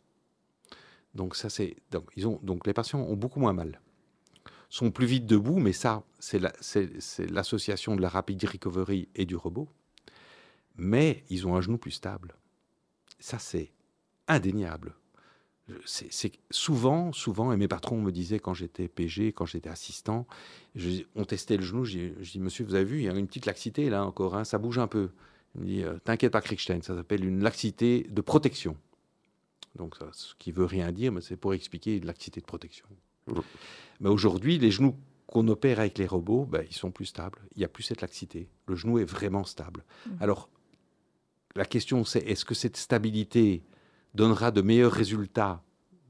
Donc, ça, c'est. Donc, les patients ont beaucoup moins mal. Sont plus vite debout, mais ça, c'est l'association de la rapid recovery et du robot. Mais ils ont un genou plus stable. Ça, c'est indéniable. C'est souvent, souvent, et mes patrons me disaient quand j'étais PG, quand j'étais assistant, je- on testait le genou, je dis, je dis, monsieur, vous avez vu, il y a une petite laxité là encore, hein, ça bouge un peu. Il me dit, euh, t'inquiète pas, Kriegstein, ça s'appelle une laxité de protection. Donc, ça, ce qui veut rien dire, mais c'est pour expliquer une laxité de protection. Mais aujourd'hui, les genoux qu'on opère avec les robots, ben, ils sont plus stables. Il n'y a plus cette laxité. Le genou est vraiment stable. Mhm. Alors, la question, c'est est-ce que cette stabilité donnera de meilleurs résultats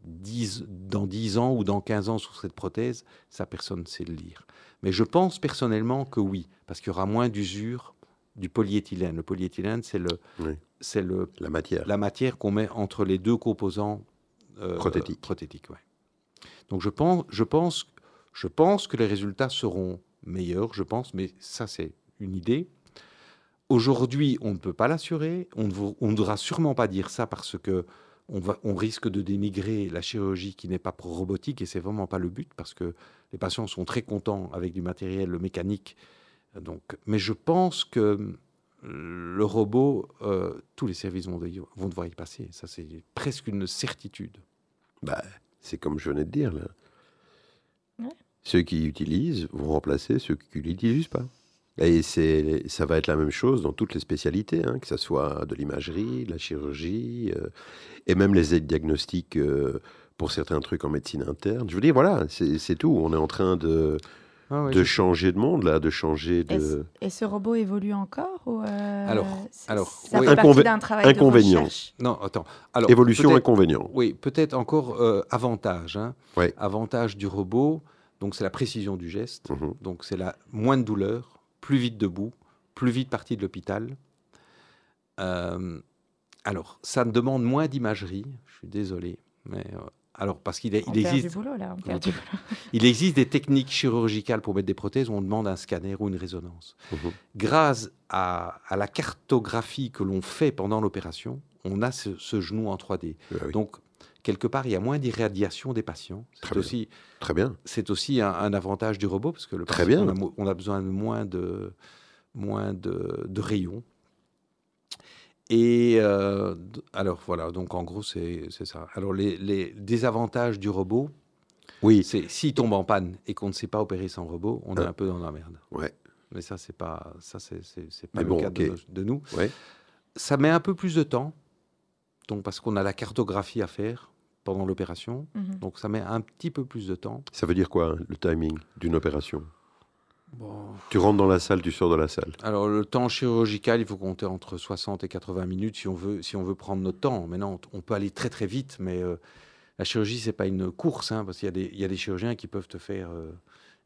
10 dans 10 ans ou dans 15 ans sur cette prothèse Ça, personne ne sait le lire. Mais je pense personnellement que oui, parce qu'il y aura moins d'usure du polyéthylène. Le polyéthylène, c'est le, Oui. c'est le, La matière. la matière qu'on met entre les deux composants euh, Prothétiques. prothétiques, ouais. Donc je pense, je pense, je pense que les résultats seront meilleurs, je pense, mais ça c'est une idée. Aujourd'hui, on ne peut pas l'assurer. On ne devra sûrement pas dire ça parce que on, va, on risque de dénigrer la chirurgie qui n'est pas robotique et c'est vraiment pas le but parce que les patients sont très contents avec du matériel mécanique. Donc, mais je pense que le robot, euh, tous les services vont, de- vont devoir y passer. Ça, c'est presque une certitude. Bah, c'est comme je venais de dire là. Ouais. Ceux qui utilisent vont remplacer ceux qui l'utilisent pas. Et c'est, ça va être la même chose dans toutes les spécialités, hein, que ce soit de l'imagerie, de la chirurgie, euh, et même les aides diagnostiques euh, pour certains trucs en médecine interne. Je veux dire, voilà, c'est, c'est tout. On est en train de, Ah ouais, de changer de monde, là, de changer de... Et ce robot évolue encore ou euh, Alors- c'est- alors, ça oui. fait Inconvé- d'un travail inconvénient. de. Non, attends. Alors, Évolution, inconvénient. Oui, peut-être encore euh, avantage. hein. Avantage du robot, donc c'est la précision du geste. Mhm. Donc c'est la moins de douleur, plus vite debout, plus vite parti de l'hôpital. Euh, alors, ça demande moins d'imagerie. Je suis désolé, mais euh, alors parce qu'il il existe, boulot là. il existe des techniques chirurgicales pour mettre des prothèses où on demande un scanner ou une résonance. Mhm. Grâce à, à la cartographie que l'on fait pendant l'opération, on a ce, ce genou en 3D. Ah oui. Donc, quelque part, il y a moins d'irradiation des patients. Très C'est bien. aussi, Très bien. c'est aussi un, un avantage du robot parce que le Très patient, bien. On, a, mo- on a besoin de moins de, moins de, de rayons. Et euh, alors voilà, donc en gros, c'est c'est ça. Alors, les, les désavantages du robot, Oui, c'est s'il tombe en panne et qu'on ne sait pas opérer sans robot, on est Ah. un peu dans la merde. ouais, Mais ça, c'est pas, ça, c'est, pas Mais le bon, cas de, de nous. ouais. Ça met un peu plus de temps, donc parce qu'on a la cartographie à faire pendant l'opération. Mhm. Donc ça met un petit peu plus de temps. Ça veut dire quoi, le timing d'une opération? Tu rentres dans la salle, tu sors de la salle. Alors le temps chirurgical, il faut compter entre 60 et 80 minutes si on veut, si on veut prendre notre temps. Maintenant, on peut aller très très vite, mais euh, la chirurgie, c'est pas une course, hein, parce qu'il y, a des- il y a des chirurgiens qui peuvent te faire euh,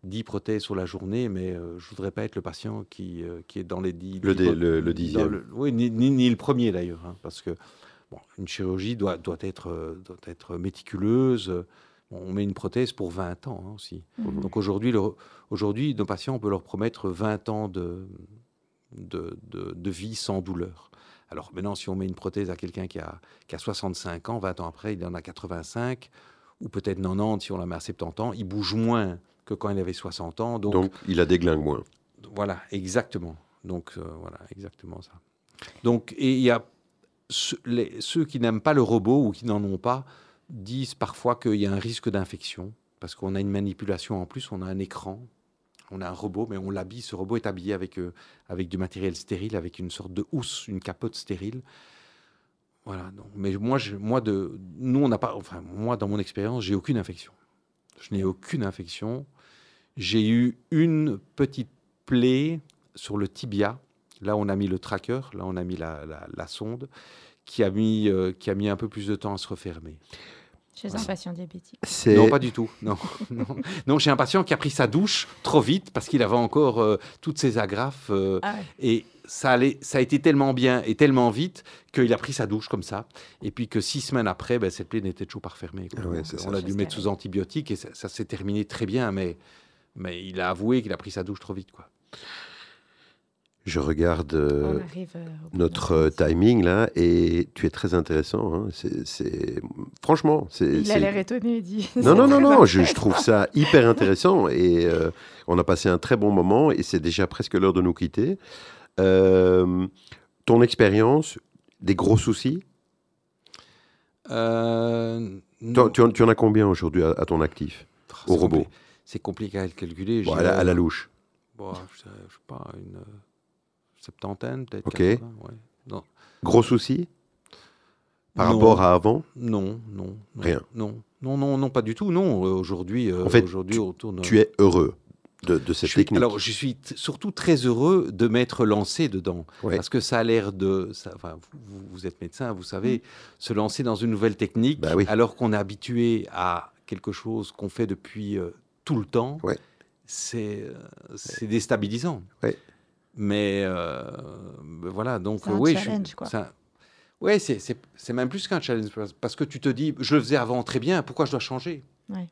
10 prothèses sur la journée, mais euh, je voudrais pas être le patient qui, euh, qui est dans les 10... Le dix dé- pro- le- le dans dixième. oui, ni, ni- ni le premier d'ailleurs, hein, parce que bon, une chirurgie doit, doit, être, euh, doit être méticuleuse. Bon, on met une prothèse pour 20 ans hein, aussi. Mhm. Donc aujourd'hui, aujourd'hui, nos patients, on peut leur promettre 20 ans de, de, de- de vie sans douleur. Alors maintenant, si on met une prothèse à quelqu'un qui a, qui a 65 ans, 20 ans après, il en a 85, ou peut-être 90 si on la met à 70 ans, il bouge moins que quand il avait 60 ans. Donc, Donc, il a déglingue moins. voilà, exactement. Donc euh, voilà, exactement ça. Donc, et il y a ceux qui n'aiment pas le robot ou qui n'en ont pas disent parfois qu'il y a un risque d'infection parce qu'on a une manipulation en plus, on a un écran, on a un robot, mais on l'habille. Ce robot est habillé avec, euh, avec du matériel stérile, avec une sorte de housse, une capote stérile. Voilà. Donc, mais moi, moi nous, on n'a pas. Enfin, moi, dans mon expérience, j'ai aucune infection. Je n'ai aucune infection. J'ai eu une petite plaie sur le tibia. Là, on a mis le tracker, là, on a mis la, la- la sonde, qui a, mis, euh, qui a mis un peu plus de temps à se refermer. Chez un patient diabétique. C'est Non, pas du tout. Non, non. non j'ai un patient qui a pris sa douche trop vite parce qu'il avait encore euh, toutes ses agrafes. euh, Ah ouais. et ça, allait, ça a été tellement bien et tellement vite qu'il a pris sa douche comme ça. Et puis que six semaines après, ben, cette plaie n'était toujours pas refermée. Ah ouais, on ça. a dû mettre sous antibiotiques et ça, ça s'est terminé très bien. Mais, mais il a avoué qu'il a pris sa douche trop vite. Quoi. Je regarde euh, euh, notre euh, timing là et tu es très intéressant. hein. C'est, Franchement, c'est. Il a l'air étonné, dit. Non, non, non, non, je, trouve ça hyper intéressant et euh, on a passé un très bon moment et c'est déjà presque l'heure de nous quitter. Euh, ton expérience, des gros soucis? Euh, tu, en, tu en as combien aujourd'hui à, à ton actif Ah, au c'est robot? C'est compliqué à calculer. Bon, je à, la, à la louche. Bon, je je sais pas, une septantaine peut-être. Ok. 80, ouais. Non. Gros soucis par Non. rapport à avant? Non, non, non. Rien. Non, non, non, non, pas du tout. Non, Euh, aujourd'hui, euh, En fait, aujourd'hui, on tourne. Tu es heureux de, de Je cette suis- technique. alors, je suis surtout très heureux de m'être lancé dedans. Ouais. Parce que ça a l'air de. ça- enfin, vous, êtes médecin, vous savez, se lancer dans une nouvelle technique, Bah oui. alors qu'on est habitué à quelque chose qu'on fait depuis euh, tout le temps, Ouais. c'est euh, c'est déstabilisant. Ouais. Mais euh, ben voilà, donc un oui, challenge, c'est un- Ouais, c'est- c'est c'est même plus qu'un challenge parce- que tu te dis, je le faisais avant très bien, pourquoi je dois changer? Ouais.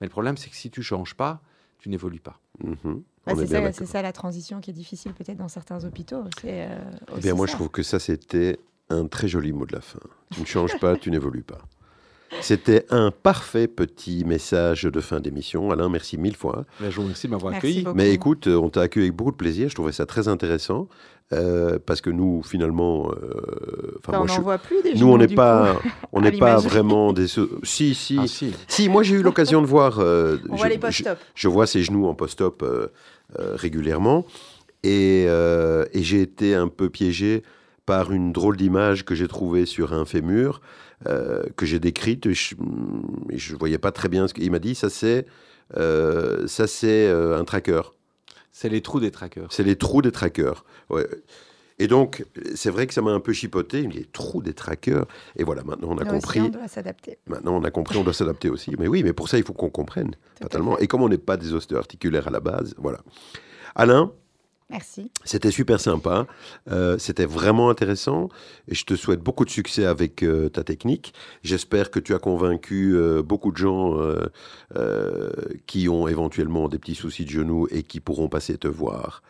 Mais le problème, c'est que si tu changes pas, tu n'évolues pas. Bah, est c'est ça, d'accord. c'est ça la transition qui est difficile peut-être dans certains hôpitaux. C'est euh, Eh bien, moi, ça. je trouve que ça, c'était un très joli mot de la fin. Tu ne changes pas, tu n'évolues pas. C'était un parfait petit message de fin d'émission. Alain, merci mille fois. Je vous remercie de m'avoir accueilli. beaucoup. Mais écoute, euh, on t'a accueilli avec beaucoup de plaisir. Je trouvais ça très intéressant. euh, parce que nous, finalement, euh, enfin, Bah, moi, on je voit plus des nous, on n'est pas, coup. on n'est pas vraiment des. Si, si, Ah, si. si. Moi, j'ai eu l'occasion de voir. euh, On je- voit les post-op. je vois ses genoux en post-op euh, euh, régulièrement. Et, euh, et j'ai été un peu piégé par une drôle d'image que j'ai trouvée sur un fémur, euh, que j'ai décrite. et Je ne voyais pas très bien ce qu'il m'a dit. Ça, c'est euh, ça, c'est euh, un tracker. C'est les trous des trackers. C'est les trous des trackers. Ouais. Et donc, c'est vrai que ça m'a un peu chipoté. Il me dit, les trous des trackers. Et voilà, maintenant on a Nous aussi, compris. on doit s'adapter. Maintenant, on a compris, on doit s'adapter aussi. Mais oui, mais pour ça, il faut qu'on comprenne à totalement. Et comme on n'est pas des ostéo-articulaires à la base, voilà. Alain, Merci. c'était super sympa. Euh, c'était vraiment intéressant. Et je te souhaite beaucoup de succès avec euh, ta technique. J'espère que tu as convaincu euh, beaucoup de gens euh, euh, qui ont éventuellement des petits soucis de genoux et qui pourront passer te voir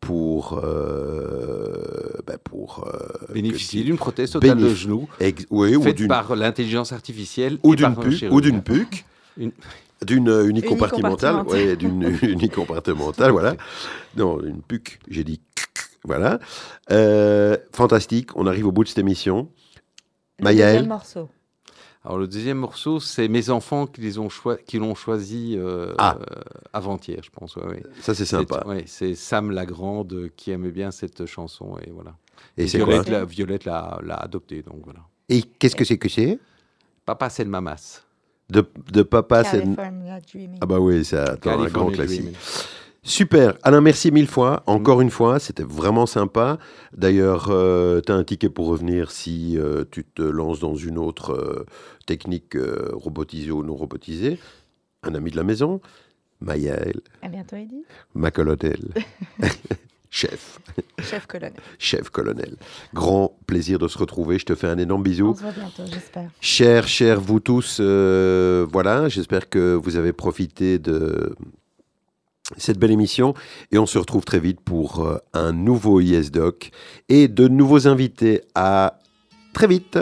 pour, euh, ben, pour euh, Bénéficier d'une prothèse totale de Bénéfice- genou, Ex- oui, ou faite d'une par l'intelligence artificielle ou d'une ou PUC, Une- d'une euh, unicompartimentale, ouais, d'une unicompartimentale, voilà. Non, une PUC, j'ai dit, voilà. Euh, fantastique, on arrive au bout de cette émission. Le Mayaël. deuxième morceau. Alors le deuxième morceau, c'est mes enfants qui les ont choi- qui l'ont choisi euh, Ah. euh, avant-hier, je pense. ouais, ouais. Ça, c'est sympa. C'est- ouais, c'est Sam Lagrande qui aimait bien cette chanson et voilà. Et c'est quoi Violette l'a Violette l'a l'a adoptée, donc voilà. Et qu'est-ce que c'est que c'est? Papa, c'est le mamas. De, de Papa, c'est... Ah bah oui, c'est un California grand classique. Dreaming. Super. Alain, merci mille fois. Encore une fois, c'était vraiment sympa. D'ailleurs, tu as un ticket pour revenir si euh, tu te lances dans une autre euh, technique euh, robotisée ou non robotisée. Un ami de la maison, Maël, À bientôt, Eddy. Macolonel, chef, Chef colonel. chef colonel. Grand plaisir de se retrouver. Je te fais un énorme On bisou. se voit bientôt, j'espère. Chers, chers vous tous, euh, voilà, j'espère que vous avez profité de cette belle émission et on se retrouve très vite pour euh, un nouveau ISDoc et de nouveaux invités. À très vite.